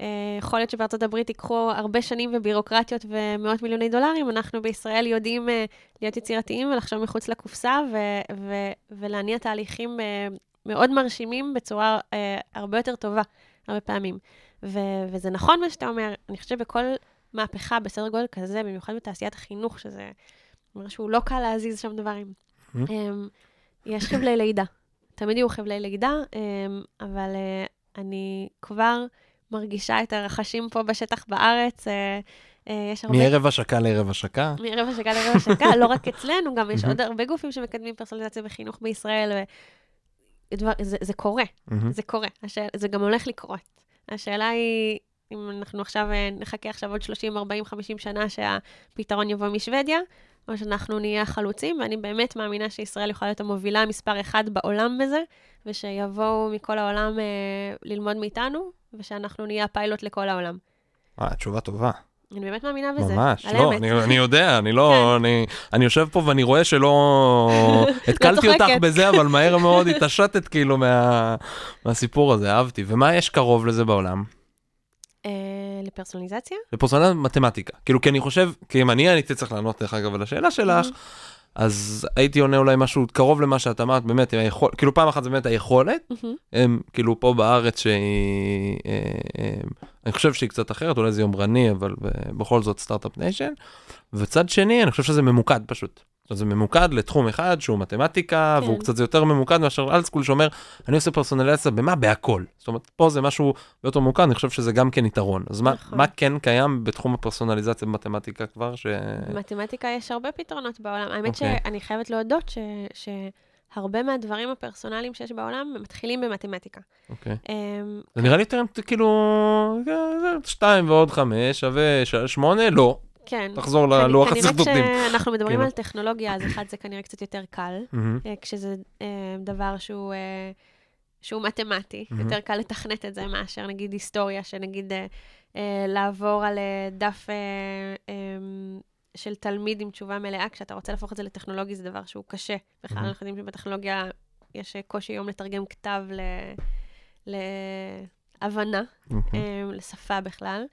אה, יכול להיות שבארצות הברית ייקחו הרבה שנים ובירוקרטיות ומאות מיליוני דולרים, אנחנו בישראל יודעים אה, להיות יצירתיים ולחשוב מחוץ לקופסה ו- ו- ולהניע תהליכים אה, מאוד מרשימים בצורה הרבה יותר טובה, הרבה פעמים. ו- וזה נכון מה שאתה אומר, אני חושבת שבכל מהפכה בסדר גודל כזה, במיוחד בתעשיית החינוך, שזה אומר שהוא לא קל להזיז שם דברים. Mm-hmm. יש חבלי לידה. תמיד יהיו חבלי לידה, אבל אני כבר... מרגישה את הרחשים פה בשטח בארץ. אה, אה, יש הרבה... מערב השקה לערב השקה. מערב השקה לערב השקה, לא רק אצלנו, גם יש עוד הרבה גופים שמקדמים פרסונליזציה בחינוך בישראל, ודבר, זה, זה קורה, זה קורה. השאל, זה גם הולך לקרות. השאלה היא, אם אנחנו עכשיו אה, נחכה עכשיו עוד 30, 40, 50 שנה שהפתרון יבוא משוודיה, או שאנחנו נהיה החלוצים, ואני באמת מאמינה שישראל יכולה להיות המובילה מספר אחד בעולם בזה, ושיבואו מכל העולם אה, ללמוד מאיתנו, ושאנחנו נהיה הפיילוט לכל העולם. אה, תשובה טובה. אני באמת מאמינה בזה, ממש, לא, אני, אני יודע, אני לא, כן. אני, אני יושב פה ואני רואה שלא... התקלתי אותך בזה, אבל מהר מאוד התעשתת כאילו מה, מהסיפור הזה, אהבתי. ומה יש קרוב לזה בעולם? אה, לפרסונליזציה? לפרסונליזציה מתמטיקה. כאילו, כי אני חושב, כי אם אני הייתי צריך לענות, דרך אגב, על השאלה שלך, אז הייתי עונה אולי משהו קרוב למה שאת אמרת, באמת, היכול, כאילו פעם אחת זה באמת היכולת, mm-hmm. הם כאילו פה בארץ שהיא, אה, אה, אני חושב שהיא קצת אחרת, אולי זה יומרני, אבל בכל זאת startup nation, וצד שני, אני חושב שזה ממוקד פשוט. זה ממוקד לתחום אחד שהוא מתמטיקה, כן. והוא קצת יותר ממוקד מאשר AltSchool שאומר, אני עושה פרסונליזציה במה? בהכל. זאת אומרת, פה זה משהו יותר ממוקד, אני חושב שזה גם כן יתרון. אז נכון. מה, מה כן קיים בתחום הפרסונליזציה במתמטיקה כבר? ש... במתמטיקה יש הרבה פתרונות בעולם. האמת okay. אוקיי. שאני חייבת להודות ש... ש... הרבה מהדברים הפרסונליים שיש בעולם מתחילים במתמטיקה. אוקיי. Okay. Um, זה נראה לי יותר כאילו, שתיים ועוד חמש שווה שמונה? לא. כן. תחזור ללוח הסרטוטים. כנראה כשאנחנו מדברים כן. על טכנולוגיה, אז אחד זה כנראה קצת יותר קל, אה, כשזה אה, דבר שהוא... אה, שהוא מתמטי, mm-hmm. יותר קל לתכנת את זה מאשר נגיד היסטוריה, שנגיד אה, אה, לעבור על אה, דף אה, אה, של תלמיד עם תשובה מלאה, כשאתה רוצה להפוך את זה לטכנולוגי, זה דבר שהוא קשה. בכלל, mm-hmm. אנחנו יודעים שבטכנולוגיה יש קושי היום לתרגם כתב ל... להבנה, mm-hmm. אה, לשפה בכלל. אמ,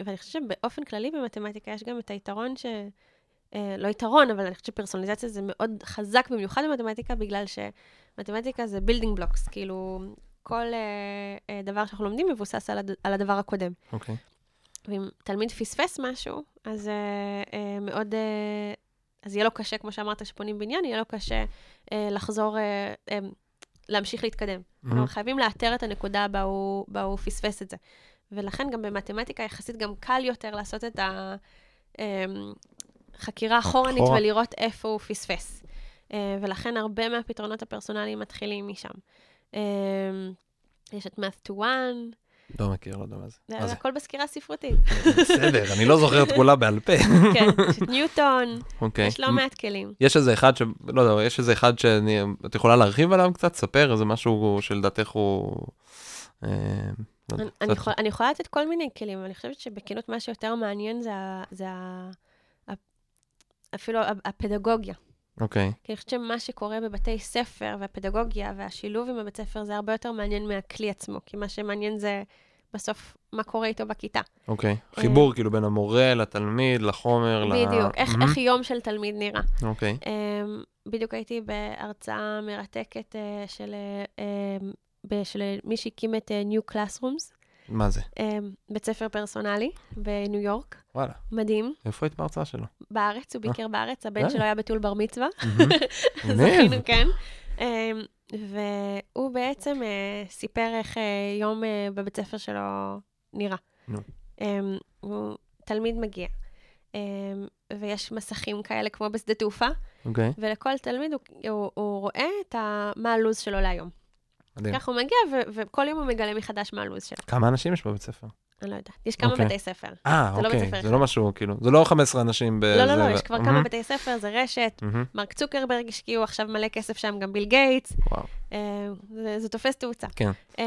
ואני חושבת שבאופן כללי במתמטיקה יש גם את היתרון ש... אה, לא יתרון, אבל אני חושבת שפרסונליזציה זה מאוד חזק במיוחד במתמטיקה, בגלל שמתמטיקה זה building blocks, כאילו כל uh, uh, דבר שאנחנו לומדים מבוסס על, הד... על הדבר הקודם. אוקיי. Okay. ואם תלמיד פספס משהו, אז מאוד, אז יהיה לו קשה, כמו שאמרת, שבונים בניין, יהיה לו קשה לחזור, להמשיך להתקדם. Mm-hmm. אנחנו חייבים לאתר את הנקודה בה הוא, בה הוא פספס את זה. ולכן גם במתמטיקה יחסית גם קל יותר לעשות את החקירה אמ, אחורנית ולראות איפה הוא פספס. אה, ולכן הרבה מהפתרונות הפרסונליים מתחילים משם. אמ, יש את Math to One, לא מכיר, לא יודע מה זה. זה מה זה? הכל בסקירה ספרותית. בסדר, אני לא זוכר את כולה בעל פה. כן, יש את ניוטון, אוקיי. יש לא מעט כלים. יש איזה אחד ש... לא יודע, יש איזה אחד שאני... את יכולה להרחיב עליו קצת? ספר איזה משהו שלדעתך הוא... אה, יודע, אני- אני קצת- יכול- אני יכולה לתת כל מיני כלים, אבל אני חושבת שבכנות מה שיותר מעניין זה אפילו הפדגוגיה. אוקיי, כי אני חושבת שמה שקורה בבתי ספר והפדגוגיה והשילוב עם הבית ספר זה הרבה יותר מעניין מהכלי עצמו, כי מה שמעניין זה בסוף מה קורה איתו בכיתה. אוקיי. חיבור כאילו בין המורה לתלמיד, לחומר, ל... אה. בדיוק, איך, מהמם. איך יום של תלמיד נראה. אוקיי, Um, בדיוק הייתי בהרצאה מרתקת uh, של, uh, um, ב- של מי שהקים את uh, New Classrooms, מה זה? um, בית ספר פרסונלי בניו יורק, וואלה, מדהים. איפה היית בהרצאה שלו? בארץ, הוא ביקר בארץ, הבן אה. שלו היה בטול בר מצווה. זכינו. כן. אמ, והוא בעצם אה, סיפר איך אה, יום אה, בבית ספר שלו נראה. נו. אמ, הוא תלמיד מגיע, אמ, ויש מסכים כאלה כמו בשדה תעופה, אוקיי, ולכל תלמיד הוא, רואה מה הלו"ז שלו להיום. מדהים. ככה הוא מגיע, ו, וכל יום הוא מגלה מחדש מה הלו"ז שלו. כמה אנשים יש בבית ספר? אני לא יודעת. יש כמה אוקיי. בתי ספר. אה, זה לא בית אוקיי, זה אחד. לא משהו, כאילו, זה לא 15 אנשים ב... לא, לא, זה לא, ו- יש כבר מהמם, כמה בתי ספר, זה רשת. מהמם. מרק צוקרברג השקיעו עכשיו מלא כסף שם, גם ביל גייטס. וואו, אה, זה, זה תופס תאוצה. כן. אה,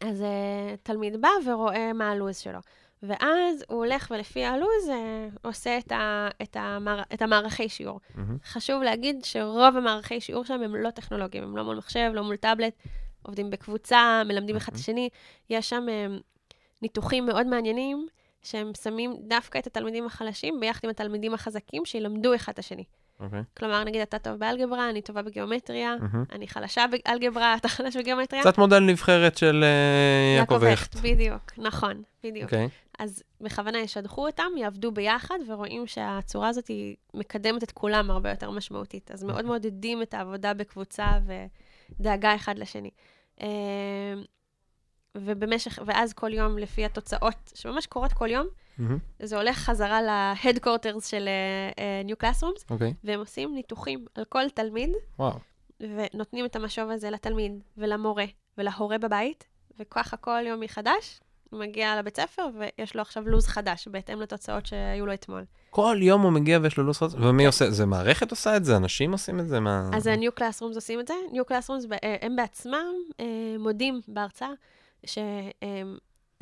אז אה, תלמיד בא ורואה מה הלו"ז שלו. ואז הוא הולך ולפי הלו"ז אה, עושה את, ה, את, המער, את המערכי שיעור. מהמם. חשוב להגיד שרוב המערכי שיעור שם הם לא טכנולוגיים, הם לא מול מחשב, לא מול טאבלט, עובדים בקבוצה, מלמדים אחד את השני. יש שם אה, ניתוחים מאוד מעניינים, שהם שמים דווקא את התלמידים החלשים ביחד עם התלמידים החזקים, שילמדו אחד את השני. אוקיי. כלומר, נגיד, אתה טוב באלגברה, אני טובה בגיאומטריה, מהמם. אני חלשה באלגברה, אתה חלש בגיאומטריה. קצת מודל נבחרת של אה, יעקב הכט. בדיוק, נכון, בדיוק. אוקיי, אז בכוונה ישדכו אותם, יעבדו ביחד, ורואים שהצורה הזאת היא מקדמת את כולם הרבה יותר משמעותית. אז מאוד מעודדים את העבודה בקבוצה ודאגה אחד לשני. אה, ובמשך, ואז כל יום, לפי התוצאות, שממש קורות כל יום, מהמם. זה הולך חזרה ל-headquarters של uh, New Classrooms, אוקיי, והם עושים ניתוחים על כל תלמיד, וואו, ונותנים את המשוב הזה לתלמיד ולמורה ולהורה בבית, וככה כל יום מחדש, הוא מגיע לבית ספר ויש לו עכשיו לו"ז חדש, בהתאם לתוצאות שהיו לו אתמול. כל יום הוא מגיע ויש לו לו"ז חדש, ומי עושה, זה מערכת עושה את זה? אנשים עושים את זה? מה... אז ה-New Classrooms עושים את זה. New Classrooms, אה, הם בעצמם מודים בהרצאה,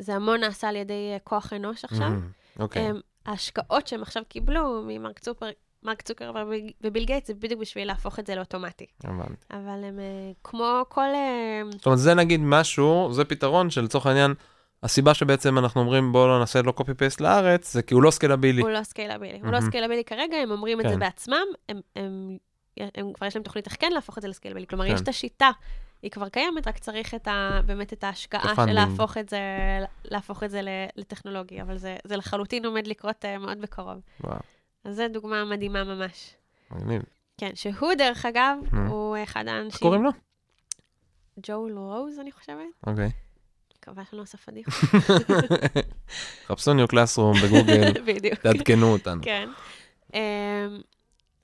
שזה המון נעשה על ידי אה, כוח אנוש עכשיו. אוקיי, ההשקעות שהם עכשיו קיבלו ממרק צוקר- מרק צוקרברג וביל גייטס, זה בדיוק בשביל להפוך את זה לאוטומטי. הבנתי. אבל הם אה, כמו כל... אה, זאת אומרת, זה נגיד משהו, זה פתרון שלצורך העניין, הסיבה שבעצם אנחנו אומרים בואו לא נעשה לו copy paste לארץ, זה כי הוא לא scalable-י. הוא לא scalable-י. הוא לא. scalable-י כרגע, הם אומרים את זה כן. בעצמם, הם, כבר יש להם תוכנית איך כן להפוך את זה ל scalable-י. כלומר, כן. יש את השיטה, היא כבר קיימת, רק צריך את ה, באמת את ההשקעה. של להפוך את זה, להפוך את זה לטכנולוגיה, אבל זה, זה לחלוטין עומד לקרות uh, מאוד בקרוב. וואו, אז זו דוגמה מדהימה ממש. מגניב. כן, שהוא דרך אגב, נו. הוא אחד האנשים... איך קוראים לו? ג'ואל רוז, אני חושבת. אוקיי. מקווה שאני לא עושה פדיחה. חפשו ניו קלאסרום בגוגל. תעדכנו אותנו. כן.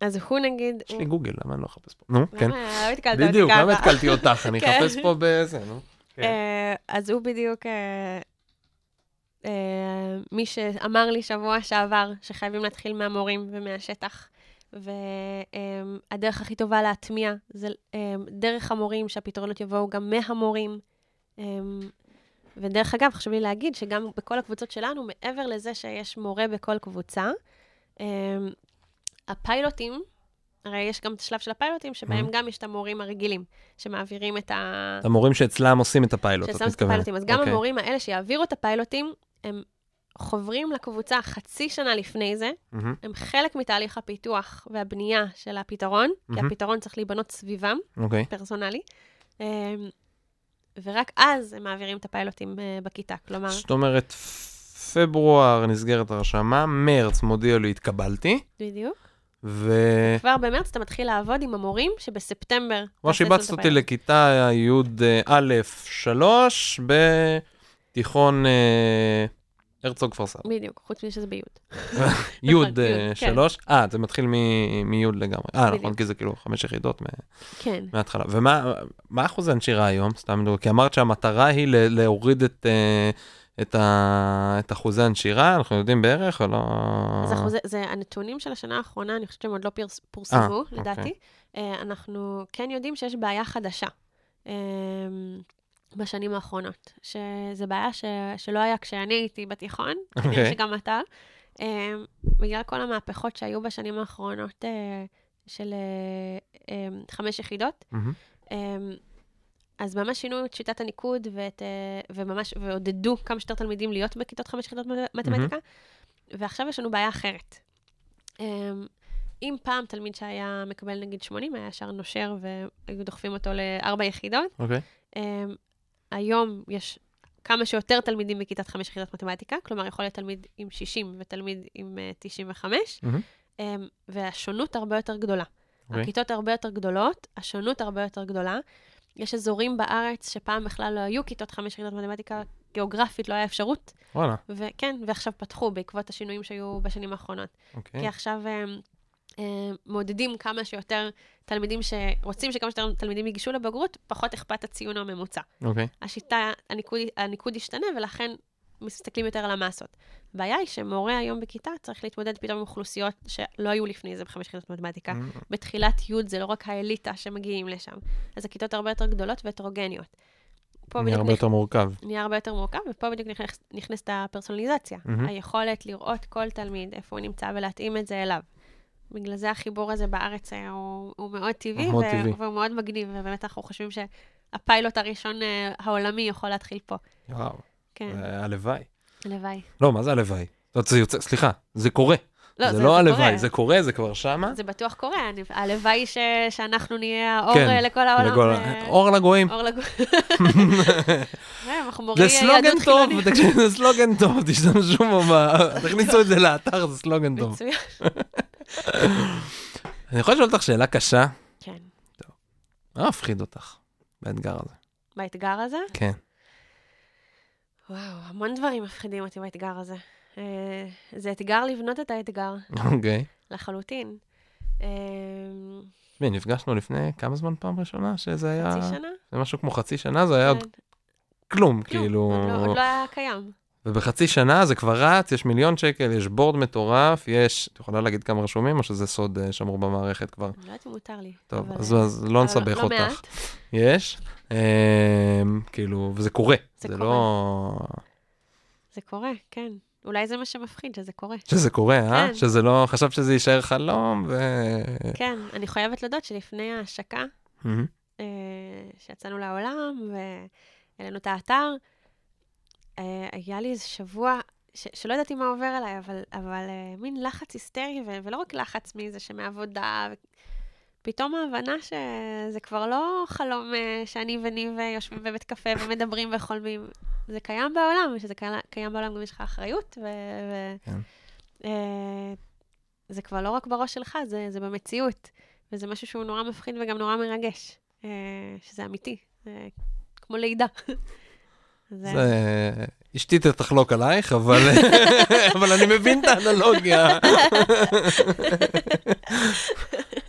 אז הוא נגיד... יש לי גוגל, למה אני לא אחפש פה? נו, כן. למה התקלת אותי בדיוק, ככה? למה התקלתי אותך? אני כן. אחפש פה בזה, נו. אה, אז הוא בדיוק אה, אה, מי שאמר לי שבוע שעבר שחייבים להתחיל מהמורים ומהשטח. והדרך הכי טובה להטמיע זה אה, דרך המורים, שהפתרונות יבואו גם מהמורים. אה, ודרך אגב, חשוב לי להגיד שגם בכל הקבוצות שלנו, מעבר לזה שיש מורה בכל קבוצה, אה, הפיילוטים, הרי יש גם את השלב של הפיילוטים, שבהם Mhm. גם יש את המורים הרגילים, שמעבירים את ה... את המורים שאצלם עושים את הפיילוט, את ששם את מתכוונת. הפיילוטים. אז גם אוקיי. המורים האלה שיעבירו את הפיילוטים, הם חוברים לקבוצה חצי שנה לפני זה, מהמם, הם חלק מתהליך הפיתוח והבנייה של הפתרון, כי מהמם. הפתרון צריך להיבנות סביבם, אוקיי. פרסונלי, אמ, ורק אז הם מעבירים את הפיילוטים אה, בכיתה. כלומר, זאת אומרת, פברואר נסגרת הרשמה, מרץ מודיע לי התקבלתי, בדיוק. ו... כבר במרץ אתה מתחיל לעבוד עם המורים שבספטמבר... שיבצת את אותי. לכיתה י"א 3 בתיכון אה, הרצוג כפר סבא. בדיוק, חוץ מזה שזה ביוד. יוד נכון, אה, יוד, כן. שלוש? אה, זה מתחיל מיוד לגמרי. אה, נכון. כי זה כאילו חמש יחידות כן. מההתחלה. ומה מה אחוז הנשירה היום? סתם, כי אמרת שהמטרה היא להוריד את... את, ה... את אחוזי הנשירה, אנחנו יודעים בערך או לא? אז אחוזי, זה הנתונים של השנה האחרונה, אני חושבת שהם עוד לא פרס, פורסמו, אה, לדעתי. אוקיי. אה, אנחנו כן יודעים שיש בעיה חדשה אה, בשנים האחרונות, שזו בעיה ש, שלא היה כשאני הייתי בתיכון, כנראה אוקיי. שגם אתה, בגלל כל המהפכות שהיו בשנים האחרונות של חמש יחידות. מהמם. אה, אז ממש שינו את שיטת הניקוד ואת, אה, וממש, ועודדו כמה שיותר תלמידים להיות בכיתות חמש יחידות מתמטיקה, ועכשיו יש לנו בעיה אחרת. אמ, אם פעם תלמיד שהיה מקבל נגיד 80, היה ישר נושר והיו דוחפים אותו לארבע יחידות, אוקיי. אמ, היום יש כמה שיותר תלמידים בכיתת חמש יחידות מתמטיקה, כלומר יכול להיות תלמיד עם 60 ותלמיד עם אה, 95, מהמם. אמ, והשונות הרבה יותר גדולה. אוקיי. הכיתות הרבה יותר גדולות, השונות הרבה יותר גדולה. יש אזורים בארץ שפעם בכלל לא היו כיתות חמש יחידות מתמטיקה, גיאוגרפית לא היה אפשרות, וואלה, וכן, ועכשיו פתחו בעקבות השינויים שהיו בשנים האחרונות. אוקיי. כי עכשיו אה, אה, מעודדים כמה שיותר תלמידים שרוצים שכמה שיותר תלמידים ייגשו לבגרות, פחות אכפת הציון הממוצע. אוקיי. השיטה, הניקוד, הניקוד ישתנה, ולכן מסתכלים יותר על המסות. הבעיה היא שמורה היום בכיתה צריך להתמודד פתאום עם אוכלוסיות שלא היו לפני זה בחמש יחידות מתמטיקה. מהמם. בתחילת י' זה לא רק האליטה שמגיעים לשם, אז הכיתות הרבה יותר גדולות והטרוגניות. נהיה הרבה נכ- יותר מורכב. נהיה הרבה יותר מורכב, ופה בדיוק נכנס, נכנסת הפרסונליזציה. מהמם. היכולת לראות כל תלמיד, איפה הוא נמצא, ולהתאים את זה אליו. בגלל זה החיבור הזה בארץ אה, הוא, הוא מאוד טבעי, מאוד ו- טבעי. והוא מאוד מגניב, ובאמת אנחנו חושבים שהפיילוט הראשון אה, העולמי יכול להתחיל פה. וואו, כן, אה, הלוואי. הלוואי. לא, מה זה הלוואי? זאת, זה יוצא, סליחה, זה קורה. לא, זה לא הלוואי. זה קורה, זה כבר שמה. זה בטוח קורה, אני- הלוואי ש- שאנחנו נהיה האור כן, אה, לכל העולם. לגול- אה, אור לגויים. אור לגויים. מורי זה סלוגן טוב. תקשיב, זה סלוגן טוב, תשתמשו בו, תכניסו את זה לאתר, זה סלוגן טוב. אני יכול לשאול אותך שאלה קשה? כן. מה מפחיד אותך באתגר הזה? באתגר הזה? כן. וואו, המון דברים מפחידים אותי באתגר הזה. אה, זה אתגר לבנות את האתגר, אוקיי. לחלוטין. אה, תשמעי, נפגשנו לפני כמה זמן פעם ראשונה שזה היה... חצי שנה? זה משהו כמו חצי שנה, זה היה עוד כן. כלום, כלום, כאילו... עוד לא- עוד לא היה קיים. ובחצי שנה זה כבר רץ, יש מיליון שקל, יש בורד מטורף, יש... את יכולה להגיד כמה רשומים, או שזה סוד אה, שמור במערכת כבר? לא יודעת אם מותר לי. טוב, אבל, אז, אה, אז לא אבל נסבך לא אותך. מעט. יש, אמ, כאילו, וזה קורה. זה זה קורה. לא... זה קורה, כן. אולי זה מה שמפחיד, שזה קורה. שזה קורה, אה? כן. שזה לא... חשבת שזה יישאר חלום, ו... כן, אני חייבת להודות שלפני ההשקה, מהמם. אה, שיצאנו לעולם והעלינו את האתר, אה, היה לי איזה שבוע ש- שלא ידעתי מה עובר עליי, אבל, אבל אה, מין לחץ היסטרי, ו- ולא רק לחץ מזה שמעבודה, ו- פתאום ההבנה שזה כבר לא חלום אה, שאני וניב אה, יושבים בבית קפה ומדברים וחולמים. זה קיים בעולם, ושזה קיים, קיים בעולם גם יש לך אחריות, ו... ו- כן. אה, זה כבר לא רק בראש שלך, זה, זה במציאות. וזה משהו שהוא נורא מפחיד וגם נורא מרגש, אה, שזה אמיתי, זה כמו לידה. זה... אשתי תחלוק עלייך, אבל אבל אני מבין את האנלוגיה.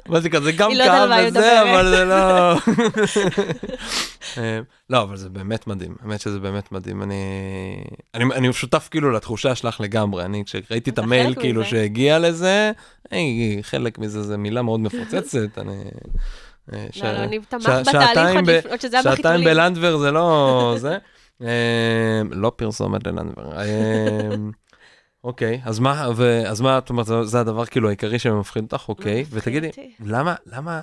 מה זה כזה, גם לא כאב היא וזה. אבל זה לא... אה, לא, אבל זה באמת מדהים, האמת שזה באמת מדהים. אני, אני, אני שותף כאילו לתחושה שלך לגמרי, אני כשראיתי את המייל כאילו. שהגיע לזה, היי, חלק מזה זה מילה מאוד מפוצצת, אני... אה, ש- לא, לא, ניב תמך בתהליך שעתיים עוד שזה היה שעתיים בחיתולים. בלנדבר זה לא זה. אה, לא פרסומת ללנדבר. אה, אוקיי, אז מה, אז מה, את אומרת, זה- הדבר כאילו העיקרי שמפחיד אותך, אוקיי, מפחיד ותגידי. למה, למה,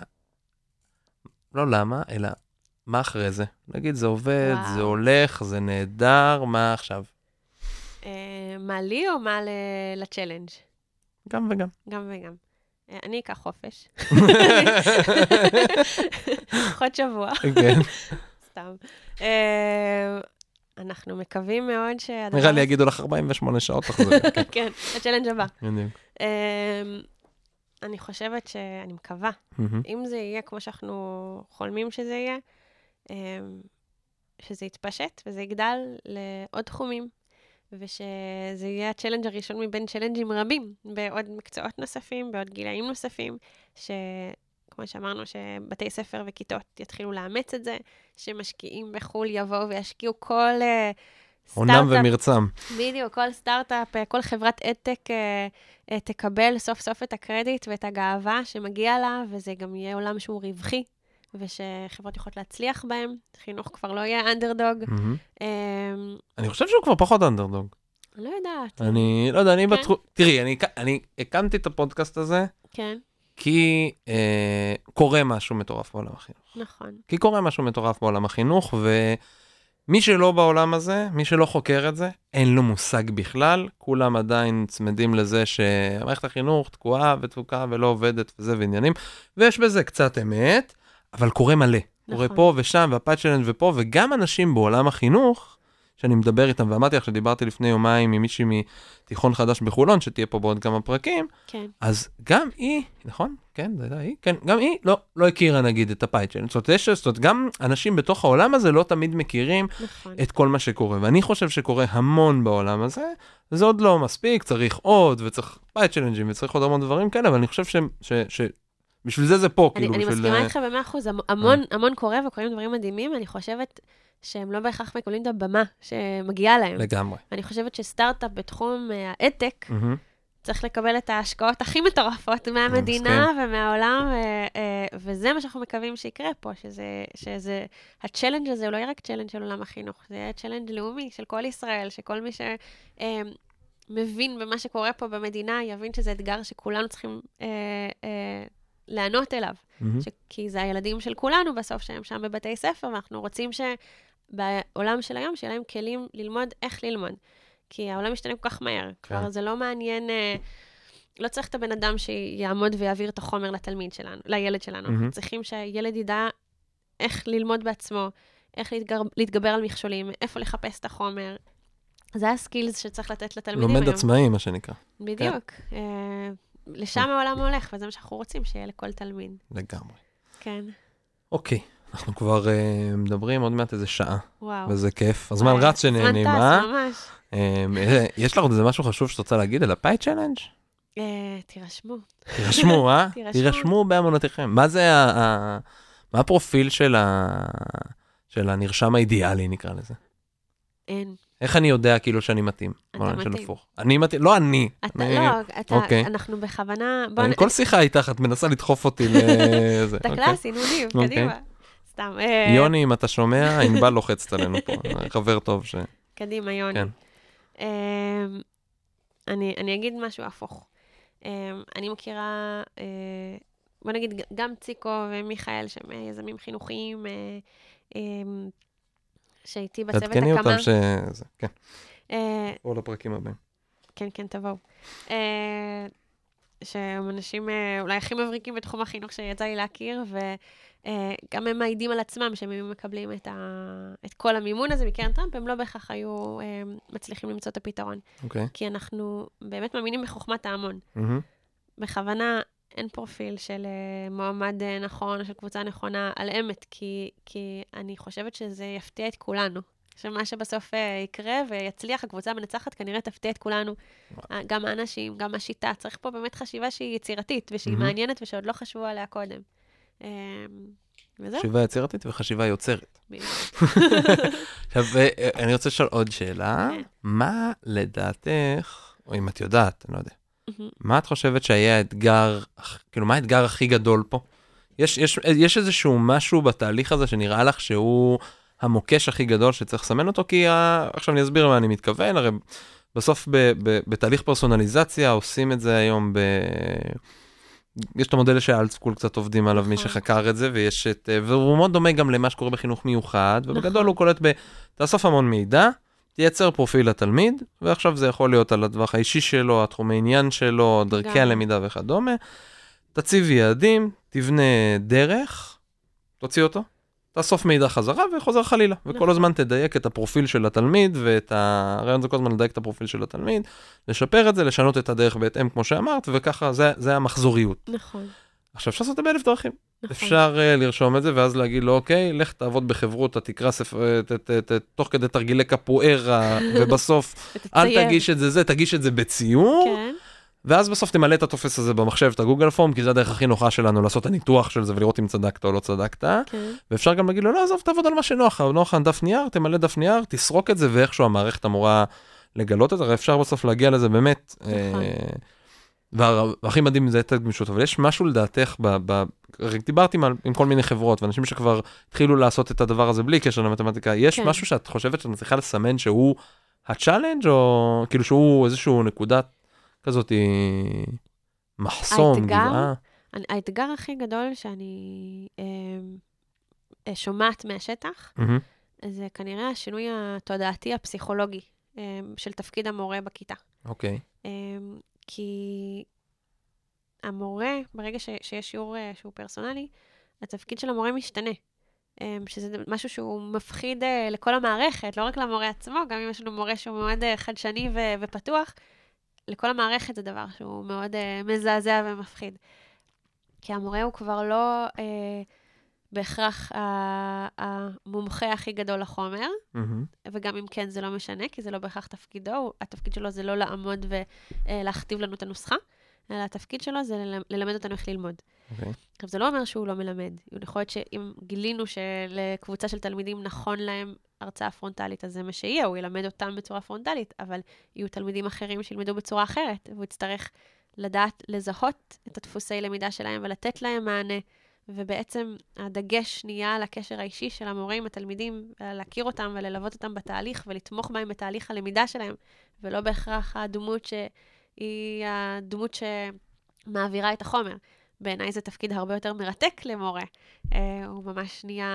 לא למה, אלא מה אחרי זה? נגיד, זה עובד, וואו. זה הולך, זה נהדר, מה עכשיו? אה, מה לי או מה ל- לצ'לנג'? גם וגם. גם וגם. אה, אני אקח חופש. עוד שבוע, כן, סתם. אנחנו מקווים מאוד שהדבר... נראה לי יגידו לך 48 שעות תחזרי. כן, הצ'לנג' הבא. בדיוק. אה, אני חושבת שאני מקווה, מהמם. אם זה יהיה כמו שאנחנו חולמים שזה יהיה, אה, שזה יתפשט וזה יגדל לעוד תחומים. ושזה יהיה הצ'לנג' הראשון מבין צ'לנג'ים רבים, בעוד מקצועות נוספים, בעוד גילאים נוספים, שכמו שאמרנו, שבתי ספר וכיתות יתחילו לאמץ את זה, שמשקיעים בחו"ל יבואו וישקיעו כל... uh, עונם ומרצם. בדיוק, כל סטארט-אפ, אה, כל חברת אדטק אה, אה, תקבל סוף סוף את הקרדיט ואת הגאווה שמגיע לה, וזה גם יהיה עולם שהוא רווחי, ושחברות יכולות להצליח בהם. חינוך כבר לא יהיה אנדרדוג. Mm-hmm. אני חושב שהוא כבר פחות אנדרדוג. לא יודעת. אני לא יודע, אני כן? בתחום... תראי, אני, אני הקמתי את הפודקאסט הזה. כן. כי אה, קורה משהו מטורף בעולם החינוך. נכון. כי קורה משהו מטורף בעולם החינוך, ו... מי שלא בעולם הזה, מי שלא חוקר את זה, אין לו מושג בכלל, כולם עדיין צמדים לזה שמערכת החינוך תקועה ותפוקה ולא עובדת וזה ועניינים, ויש בזה קצת אמת, אבל קורה מלא. נכון. קורה פה ושם והפאצ'לנד ופה, וגם אנשים בעולם החינוך, שאני מדבר איתם, ואמרתי לך שדיברתי לפני יומיים עם מישהי מתיכון חדש בחולון, שתהיה פה בעוד כמה פרקים, כן. אז גם היא, נכון? כן, זה היא, כן, גם היא לא, לא הכירה נגיד את הפייצ'ן. זאת אומרת, זאת אומרת, גם אנשים בתוך העולם הזה לא תמיד מכירים נכון. את כל מה שקורה, ואני חושב שקורה המון בעולם הזה, זה עוד לא מספיק, צריך עוד, וצריך פייצ'לנג'ים, וצריך עוד המון דברים כאלה, אבל אני חושב ש... ש, ש בשביל זה זה פה, אני, כאילו, אני בשביל... אני מסכימה איתך במאה אחוז, המון. המון קורה וקורים דברים מדהימים, אני חושבת שהם לא בהכרח מקבלים את הבמה שמגיעה להם. לגמרי. אני חושבת שסטארט-אפ בתחום האדטק, uh, mm-hmm. צריך לקבל את ההשקעות הכי מטורפות מהמדינה כן. ומהעולם, ו, uh, וזה מה שאנחנו מקווים שיקרה פה, שזה, שזה, הצ'לנג' הזה הוא לא יהיה רק צ'לנג' של עולם החינוך, זה יהיה צ'לנג' לאומי של כל ישראל, שכל מי שמבין במה שקורה פה במדינה, יבין שזה אתגר שכולנו צריכים uh, uh, לענות אליו. Mm-hmm. ש- כי זה הילדים של כולנו בסוף, שהם שם בבתי ספר, ואנחנו רוצים ש... בעולם של היום, שיהיה להם כלים ללמוד איך ללמוד. כי העולם משתנה כל כך מהר. כן. כבר זה לא מעניין, אה, לא צריך את הבן אדם שיעמוד ויעביר את החומר לתלמיד שלנו, לילד שלנו. Mm-hmm. אנחנו צריכים שהילד ידע איך ללמוד בעצמו, איך להתגר, להתגבר על מכשולים, איפה לחפש את החומר. זה ה skills שצריך לתת לתלמידים לומד היום. לומד עצמאי, מה שנקרא. בדיוק. כן. אה, לשם העולם הולך, וזה מה שאנחנו רוצים, שיהיה לכל תלמיד. לגמרי. כן. אוקיי. אנחנו כבר uh, מדברים עוד מעט איזה שעה. וואו. וזה כיף. הזמן רץ שנהנים, אה? זמן טס, ממש. Um, יש לך עוד איזה משהו חשוב שאת רוצה להגיד על ה Pi Challenge? Uh, תירשמו. תירשמו, אה? תירשמו בהמונותיכם. מה זה ה... ה... מה הפרופיל של, ה... של הנרשם האידיאלי, נקרא לזה? אין. איך אני יודע כאילו שאני מתאים? אתה מתאים. אני מתאים, לא אני. אתה, אני... לא, אתה, אוקיי. אנחנו בכוונה... בוא... אני, כל שיחה איתך, את מנסה לדחוף אותי לזה. אתה אוקיי. קלאסי, נונים, אוקיי. קדימה. סתם. אה, יוני, אם אתה שומע, ענבל לוחצת עלינו פה, חבר טוב ש... קדימה, יוני. כן. אה, אני, אני אגיד משהו הפוך. אה, אני מכירה, בוא נגיד, גם ציקו ומיכאל, שהם יזמים חינוכיים, שהייתי בצוות הקמה. תעדכני אותם שזה, כן. או לפרקים הבאים. כן, כן, תבואו. שהם אנשים אולי הכי מבריקים בתחום החינוך שיצא לי להכיר, ו... אה, גם הם מעידים על עצמם שהם היו מקבלים את, ה... את כל המימון הזה מקרן טראמפ, הם לא בהכרח היו אה, מצליחים למצוא את הפתרון. אוקיי. Okay. כי אנחנו באמת מאמינים בחוכמת ההמון. Mm-hmm. בכוונה אין פרופיל של אה, מועמד נכון, של קבוצה נכונה על אמת, כי, כי אני חושבת שזה יפתיע את כולנו. שמה שבסוף יקרה ויצליח, הקבוצה המנצחת כנראה תפתיע את כולנו. גם האנשים, גם השיטה. צריך פה באמת חשיבה שהיא יצירתית ושהיא mm-hmm. מעניינת ושעוד לא חשבו עליה קודם. אמ, וזהו. חשיבה יצירתית וחשיבה יוצרת. עכשיו, אה, אני רוצה לשאול עוד שאלה. כן. מה לדעתך, או אם את יודעת, אני לא יודע, מה את חושבת שהיה האתגר, כאילו, מה האתגר הכי גדול פה? יש, יש, יש איזשהו משהו בתהליך הזה שנראה לך שהוא המוקש הכי גדול שצריך לסמן אותו? כי ה... עכשיו אני אסביר מה אני מתכוון, הרי בסוף ב, ב, בתהליך פרסונליזציה עושים את זה היום ב... יש את המודל שאלטסקול קצת עובדים עליו, מי נכון. שחקר את זה, ויש את, אה, והוא מאוד דומה גם למה שקורה בחינוך מיוחד, ובגדול נכון. הוא קולט ב... תאסוף המון מידע, תייצר פרופיל לתלמיד, ועכשיו זה יכול להיות על הטווח האישי שלו, התחומי עניין שלו, דרכי הלמידה וכדומה. תציב יעדים, תבנה דרך, תוציא אותו, תאסוף מידע חזרה וחוזר חלילה. וכל נכון. הזמן תדייק את הפרופיל של התלמיד, ואת ה... הרעיון זה כל הזמן לדייק את הפרופיל של התלמיד, לשפר את זה, לשנות את הדרך בהתאם, כמו שאמרת, וככה זה, זה המחזוריות. נכון. עכשיו אפשר לעשות את זה באלף דרכים. נכון. אפשר uh, לרשום את זה ואז להגיד לו אוקיי לך תעבוד בחברות תקרא ספר ת, ת, ת, ת, תוך כדי תרגילי קפוארה ובסוף אל. תגיש את זה זה תגיש את זה בציור כן, ואז בסוף תמלא את הטופס הזה במחשב את הגוגל פורם כי זה הדרך הכי נוחה שלנו לעשות את הניתוח של זה ולראות אם צדקת או לא צדקת כן. ואפשר גם להגיד לו לא עזוב תעבוד על מה שנוח לך נוח לך דף נייר תמלא דף נייר תסרוק את זה ואיכשהו המערכת אמורה לגלות את זה הרי אפשר בסוף להגיע לזה באמת. נכון. אה, וה- והכי מדהים זה את הגמישות אבל יש משהו לדעתך ב... ב... דיברתי עם, עם כל מיני חברות ואנשים שכבר התחילו לעשות את הדבר הזה בלי קשר למתמטיקה יש כן. משהו שאת חושבת שאת צריכה לסמן שהוא ה challenge או כאילו שהוא איזשהו נקודת כזאת מחסום האתגר? גבעה. האתגר הכי גדול שאני אה, אה, שומעת מהשטח, מהמם. זה כנראה השינוי התודעתי הפסיכולוגי אה, של תפקיד המורה בכיתה. אוקיי. אה, כי המורה, ברגע ש, שיש שיעור אה, שהוא פרסונלי, התפקיד של המורה משתנה. אה, שזה משהו שהוא מפחיד אה, לכל המערכת, לא רק למורה עצמו, גם אם יש לנו מורה שהוא מאוד אה, חדשני ו- ופתוח, לכל המערכת זה דבר שהוא מאוד אה, מזעזע ומפחיד. כי המורה הוא כבר לא אה, בהכרח המומחה הכי גדול לחומר, מהמם. וגם אם כן, זה לא משנה, כי זה לא בהכרח תפקידו, התפקיד שלו זה לא לעמוד ולהכתיב לנו את הנוסחה, אלא התפקיד שלו זה ללמ- ללמד אותנו איך ללמוד. אוקיי. עכשיו, זה לא אומר שהוא לא מלמד. יכול להיות שאם גילינו שלקבוצה של תלמידים נכון להם הרצאה פרונטלית, אז זה מה שיהיה, הוא ילמד אותם בצורה פרונטלית, אבל יהיו תלמידים אחרים שילמדו בצורה אחרת, והוא יצטרך לדעת לזהות את הדפוסי למידה שלהם ולתת להם מענה. ובעצם הדגש נהיה על הקשר האישי של המורה עם התלמידים, להכיר אותם וללוות אותם בתהליך ולתמוך בהם בתהליך הלמידה שלהם, ולא בהכרח הדמות שהיא הדמות שמעבירה את החומר. בעיניי זה תפקיד הרבה יותר מרתק למורה. אה, הוא ממש נהיה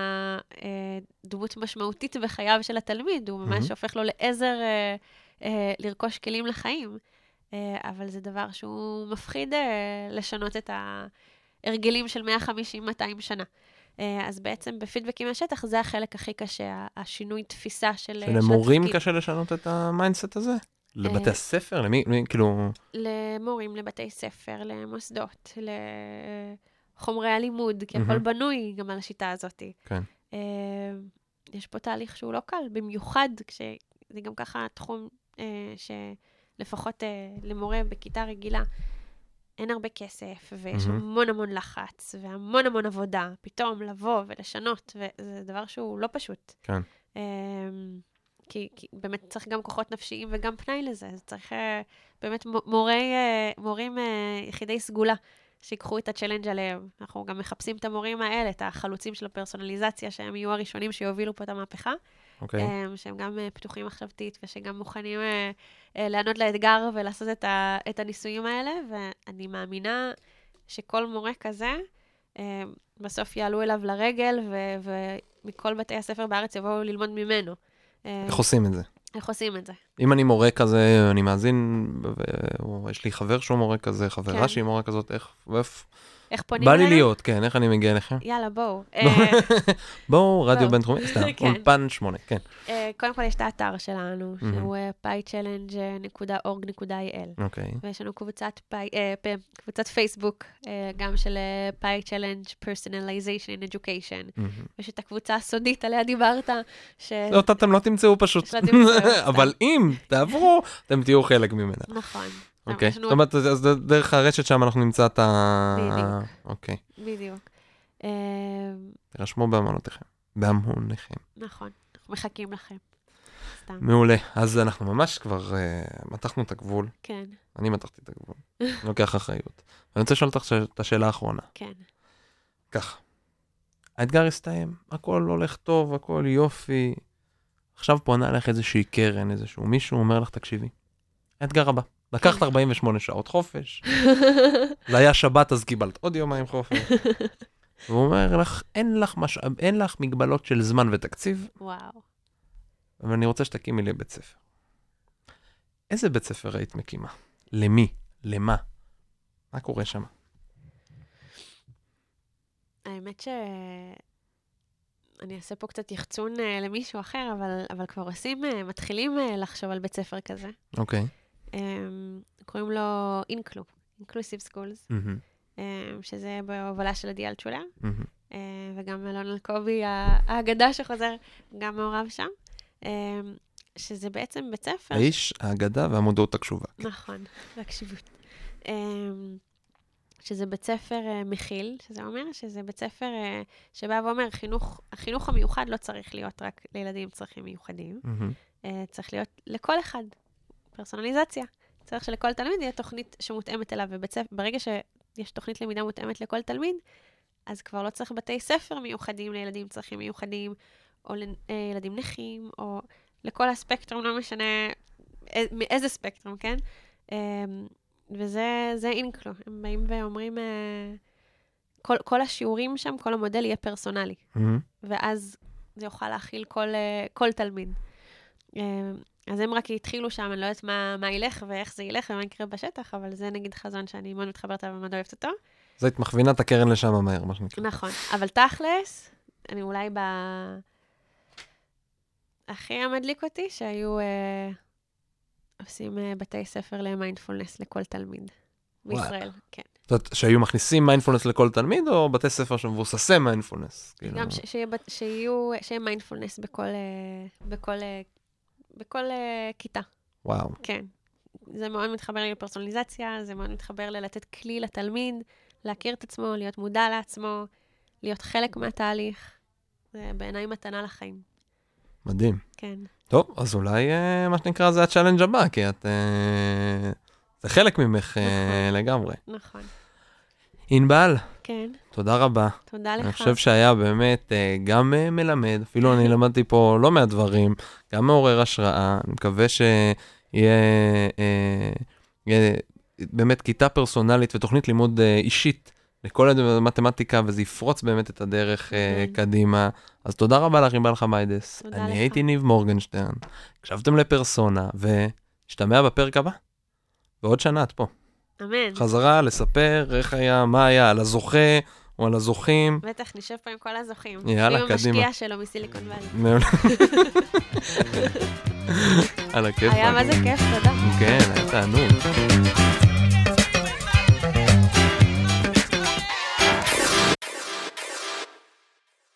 אה, דמות משמעותית בחייו של התלמיד, הוא ממש. הופך לו לעזר אה, אה, לרכוש כלים לחיים. אה, אבל זה דבר שהוא מפחיד אה, לשנות את ההרגלים של 150-200 שנה. אז בעצם בפידבקים מהשטח זה החלק הכי קשה, השינוי תפיסה של, של שלמורים התפקיד. קשה לשנות את ה mindset הזה? לבתי אה, הספר? למי? מי- כאילו... למורים, לבתי ספר, למוסדות, לחומרי הלימוד, כי הכל. בנוי גם על השיטה הזאת. כן. אה, יש פה תהליך שהוא לא קל, במיוחד כשזה גם ככה תחום אה, שלפחות למורה בכיתה רגילה אין הרבה כסף, ויש מהמם. המון המון לחץ, והמון המון עבודה, פתאום לבוא ולשנות, וזה דבר שהוא לא פשוט. כן. כי, כי באמת צריך גם כוחות נפשיים וגם פנאי לזה. אז צריך אה, באמת מורי, אה, מורים אה, יחידי סגולה, שיקחו את הצ'לנג' עליהם. אנחנו גם מחפשים את המורים האלה, את החלוצים של הפרסונליזציה, שהם יהיו הראשונים שיובילו פה את המהפכה. אוקיי. אה, שהם גם אה, פתוחים מחשבתית, ושגם מוכנים אה, אה, לענות לאתגר ולעשות את, ה, את הניסויים האלה, ואני מאמינה שכל מורה כזה, בסוף יעלו אליו לרגל, ו, ומכל בתי הספר בארץ יבואו ללמוד ממנו. אה, איך עושים את זה? איך עושים את זה? אם אני מורה כזה, אני מאזין, ו- או יש לי חבר שהוא מורה כזה, חברה כן. שהיא מורה כזאת, איך, ואיפה, איך פונים בא לי אלינו? להיות, כן, איך אני מגיע אליכם? יאללה, בואו. לא. אה, בואו, רדיו. בינתחומי, סתם, כן. אולפן שמונה, כן, אה, קודם כל יש את האתר שלנו. שהוא אה, pie.challenge.org.il. אוקיי. ויש לנו קבוצת, פייסבוק, גם של challenge personalization education. מהמם. יש את הקבוצה הסודית עליה דיברת, ש... אותה אתם לא תמצאו פשוט, סתם. אבל אם תעברו, אתם תהיו חלק ממנה. נכון. אוקיי, יש לנו זאת אומרת, אז דרך הרשת שם אנחנו נמצא את ה... בדיוק. אוקיי, בדיוק. אה, תירשמו בהמונותיכם. בהמוניכם. נכון, אנחנו מחכים לכם. סתם, מעולה. אז אנחנו ממש כבר אה, מתחנו את הגבול. כן, אני מתחתי את הגבול. אני לוקח אחריות. אני רוצה לשאול אותך ש- את השאלה האחרונה. כן. ככה. האתגר הסתיים, הכל הולך טוב, הכל יופי. עכשיו פונה אליך איזושהי קרן, איזשהו מישהו, אומר לך, תקשיבי, האתגר הבא. לקחת 48 שעות חופש, זה היה שבת אז קיבלת עוד יומיים חופש. והוא אומר לך, אין לך משאב, אין לך מגבלות של זמן ותקציב, וואו. אבל אני רוצה שתקימי לי בית ספר. איזה בית ספר היית מקימה? למי? למה? מה קורה שם? האמת ש... אני אעשה פה קצת יחצון אה, למישהו אחר, אבל, אבל כבר עושים, אה, מתחילים אה, לחשוב על בית ספר כזה. אוקיי. אמ, קוראים לו אינקלו, Inclusive Schools. מהמם. שזה בהובלה של עדי אלטשולר, מהמם. וגם אלון אלקובי, האגדה שחוזר, גם מעורב שם. שזה בעצם בית ספר. האיש, האגדה והמודעות הקשובה. נכון, והקשיבות. אמ, שזה בית ספר אה, מכיל, שזה אומר שזה בית ספר אה, שבא ואומר, חינוך, החינוך המיוחד לא צריך להיות רק לילדים עם צרכים מיוחדים. אה, צריך להיות לכל אחד, פרסונליזציה. צריך שלכל תלמיד יהיה תוכנית שמותאמת אליו, וברגע שיש תוכנית למידה מותאמת לכל תלמיד, אז כבר לא צריך בתי ספר מיוחדים לילדים עם צרכים מיוחדים, או לילדים נכים, או לכל הספקטרום, לא משנה א- מאיזה ספקטרום, כן? אמ, וזה זה אינקלו, הם באים ואומרים, אה, כל, כל השיעורים שם, כל המודל יהיה פרסונלי, מהמם. ואז זה יוכל להכיל כל, אה, כל תלמיד. אז הם רק התחילו שם, אני לא יודעת מה, מה ילך ואיך זה ילך ומה יקרה בשטח, אבל זה נגיד חזון שאני מאוד מתחברת אליו ומאוד אוהבת אותו. אז היית מכווינה את הקרן לשם מהר, מה שנקרא. נכון, אבל תכלס, אני אולי ב... הכי מדליק אותי שהיו אה, עושים אה, בתי ספר למיינדפולנס לכל תלמיד בישראל, כן. זאת אומרת, שהיו מכניסים מיינדפולנס לכל תלמיד, או בתי ספר שמבוססי מיינדפולנס? כאילו, גם שיהיה, שיהיו, שיהיה מיינדפולנס בכל, אה, בכל, אה, בכל אה, כיתה, וואו. כן. זה מאוד מתחבר לי לפרסונליזציה, זה מאוד מתחבר ללתת כלי לתלמיד, להכיר את עצמו, להיות מודע לעצמו, להיות חלק מהתהליך. זה בעיניי מתנה לחיים, מדהים. כן. טוב, אז אולי אה, מה שנקרא זה ה challenge הבא, כי את... אה, זה חלק ממך נכון. לגמרי. נכון. ענבל, כן, תודה רבה. תודה לך. אני חושב שהיה באמת אה, גם אה, מלמד, אפילו אני למדתי פה לא מעט דברים, גם מעורר השראה. אני מקווה שיהיה אה, באמת כיתה פרסונלית ותוכנית לימוד אישית לכל המתמטיקה, וזה יפרוץ באמת את הדרך. קדימה. אז תודה רבה לך, ענבל חמיידס. תודה אני לך. הייתי ניב מורגנשטרן, הקשבתם לפרסונה, ונשתמע בפרק הבא. בעוד שנה את פה. אמן. חזרה לספר איך היה, מה היה, על הזוכה או על הזוכים. בטח, נשב פה עם כל הזוכים. יאללה, עם קדימה. המשקיע שלו מסיליקון. מעולה. על הכיף. היה מה זה כיף, תודה. כן, היה תענוג.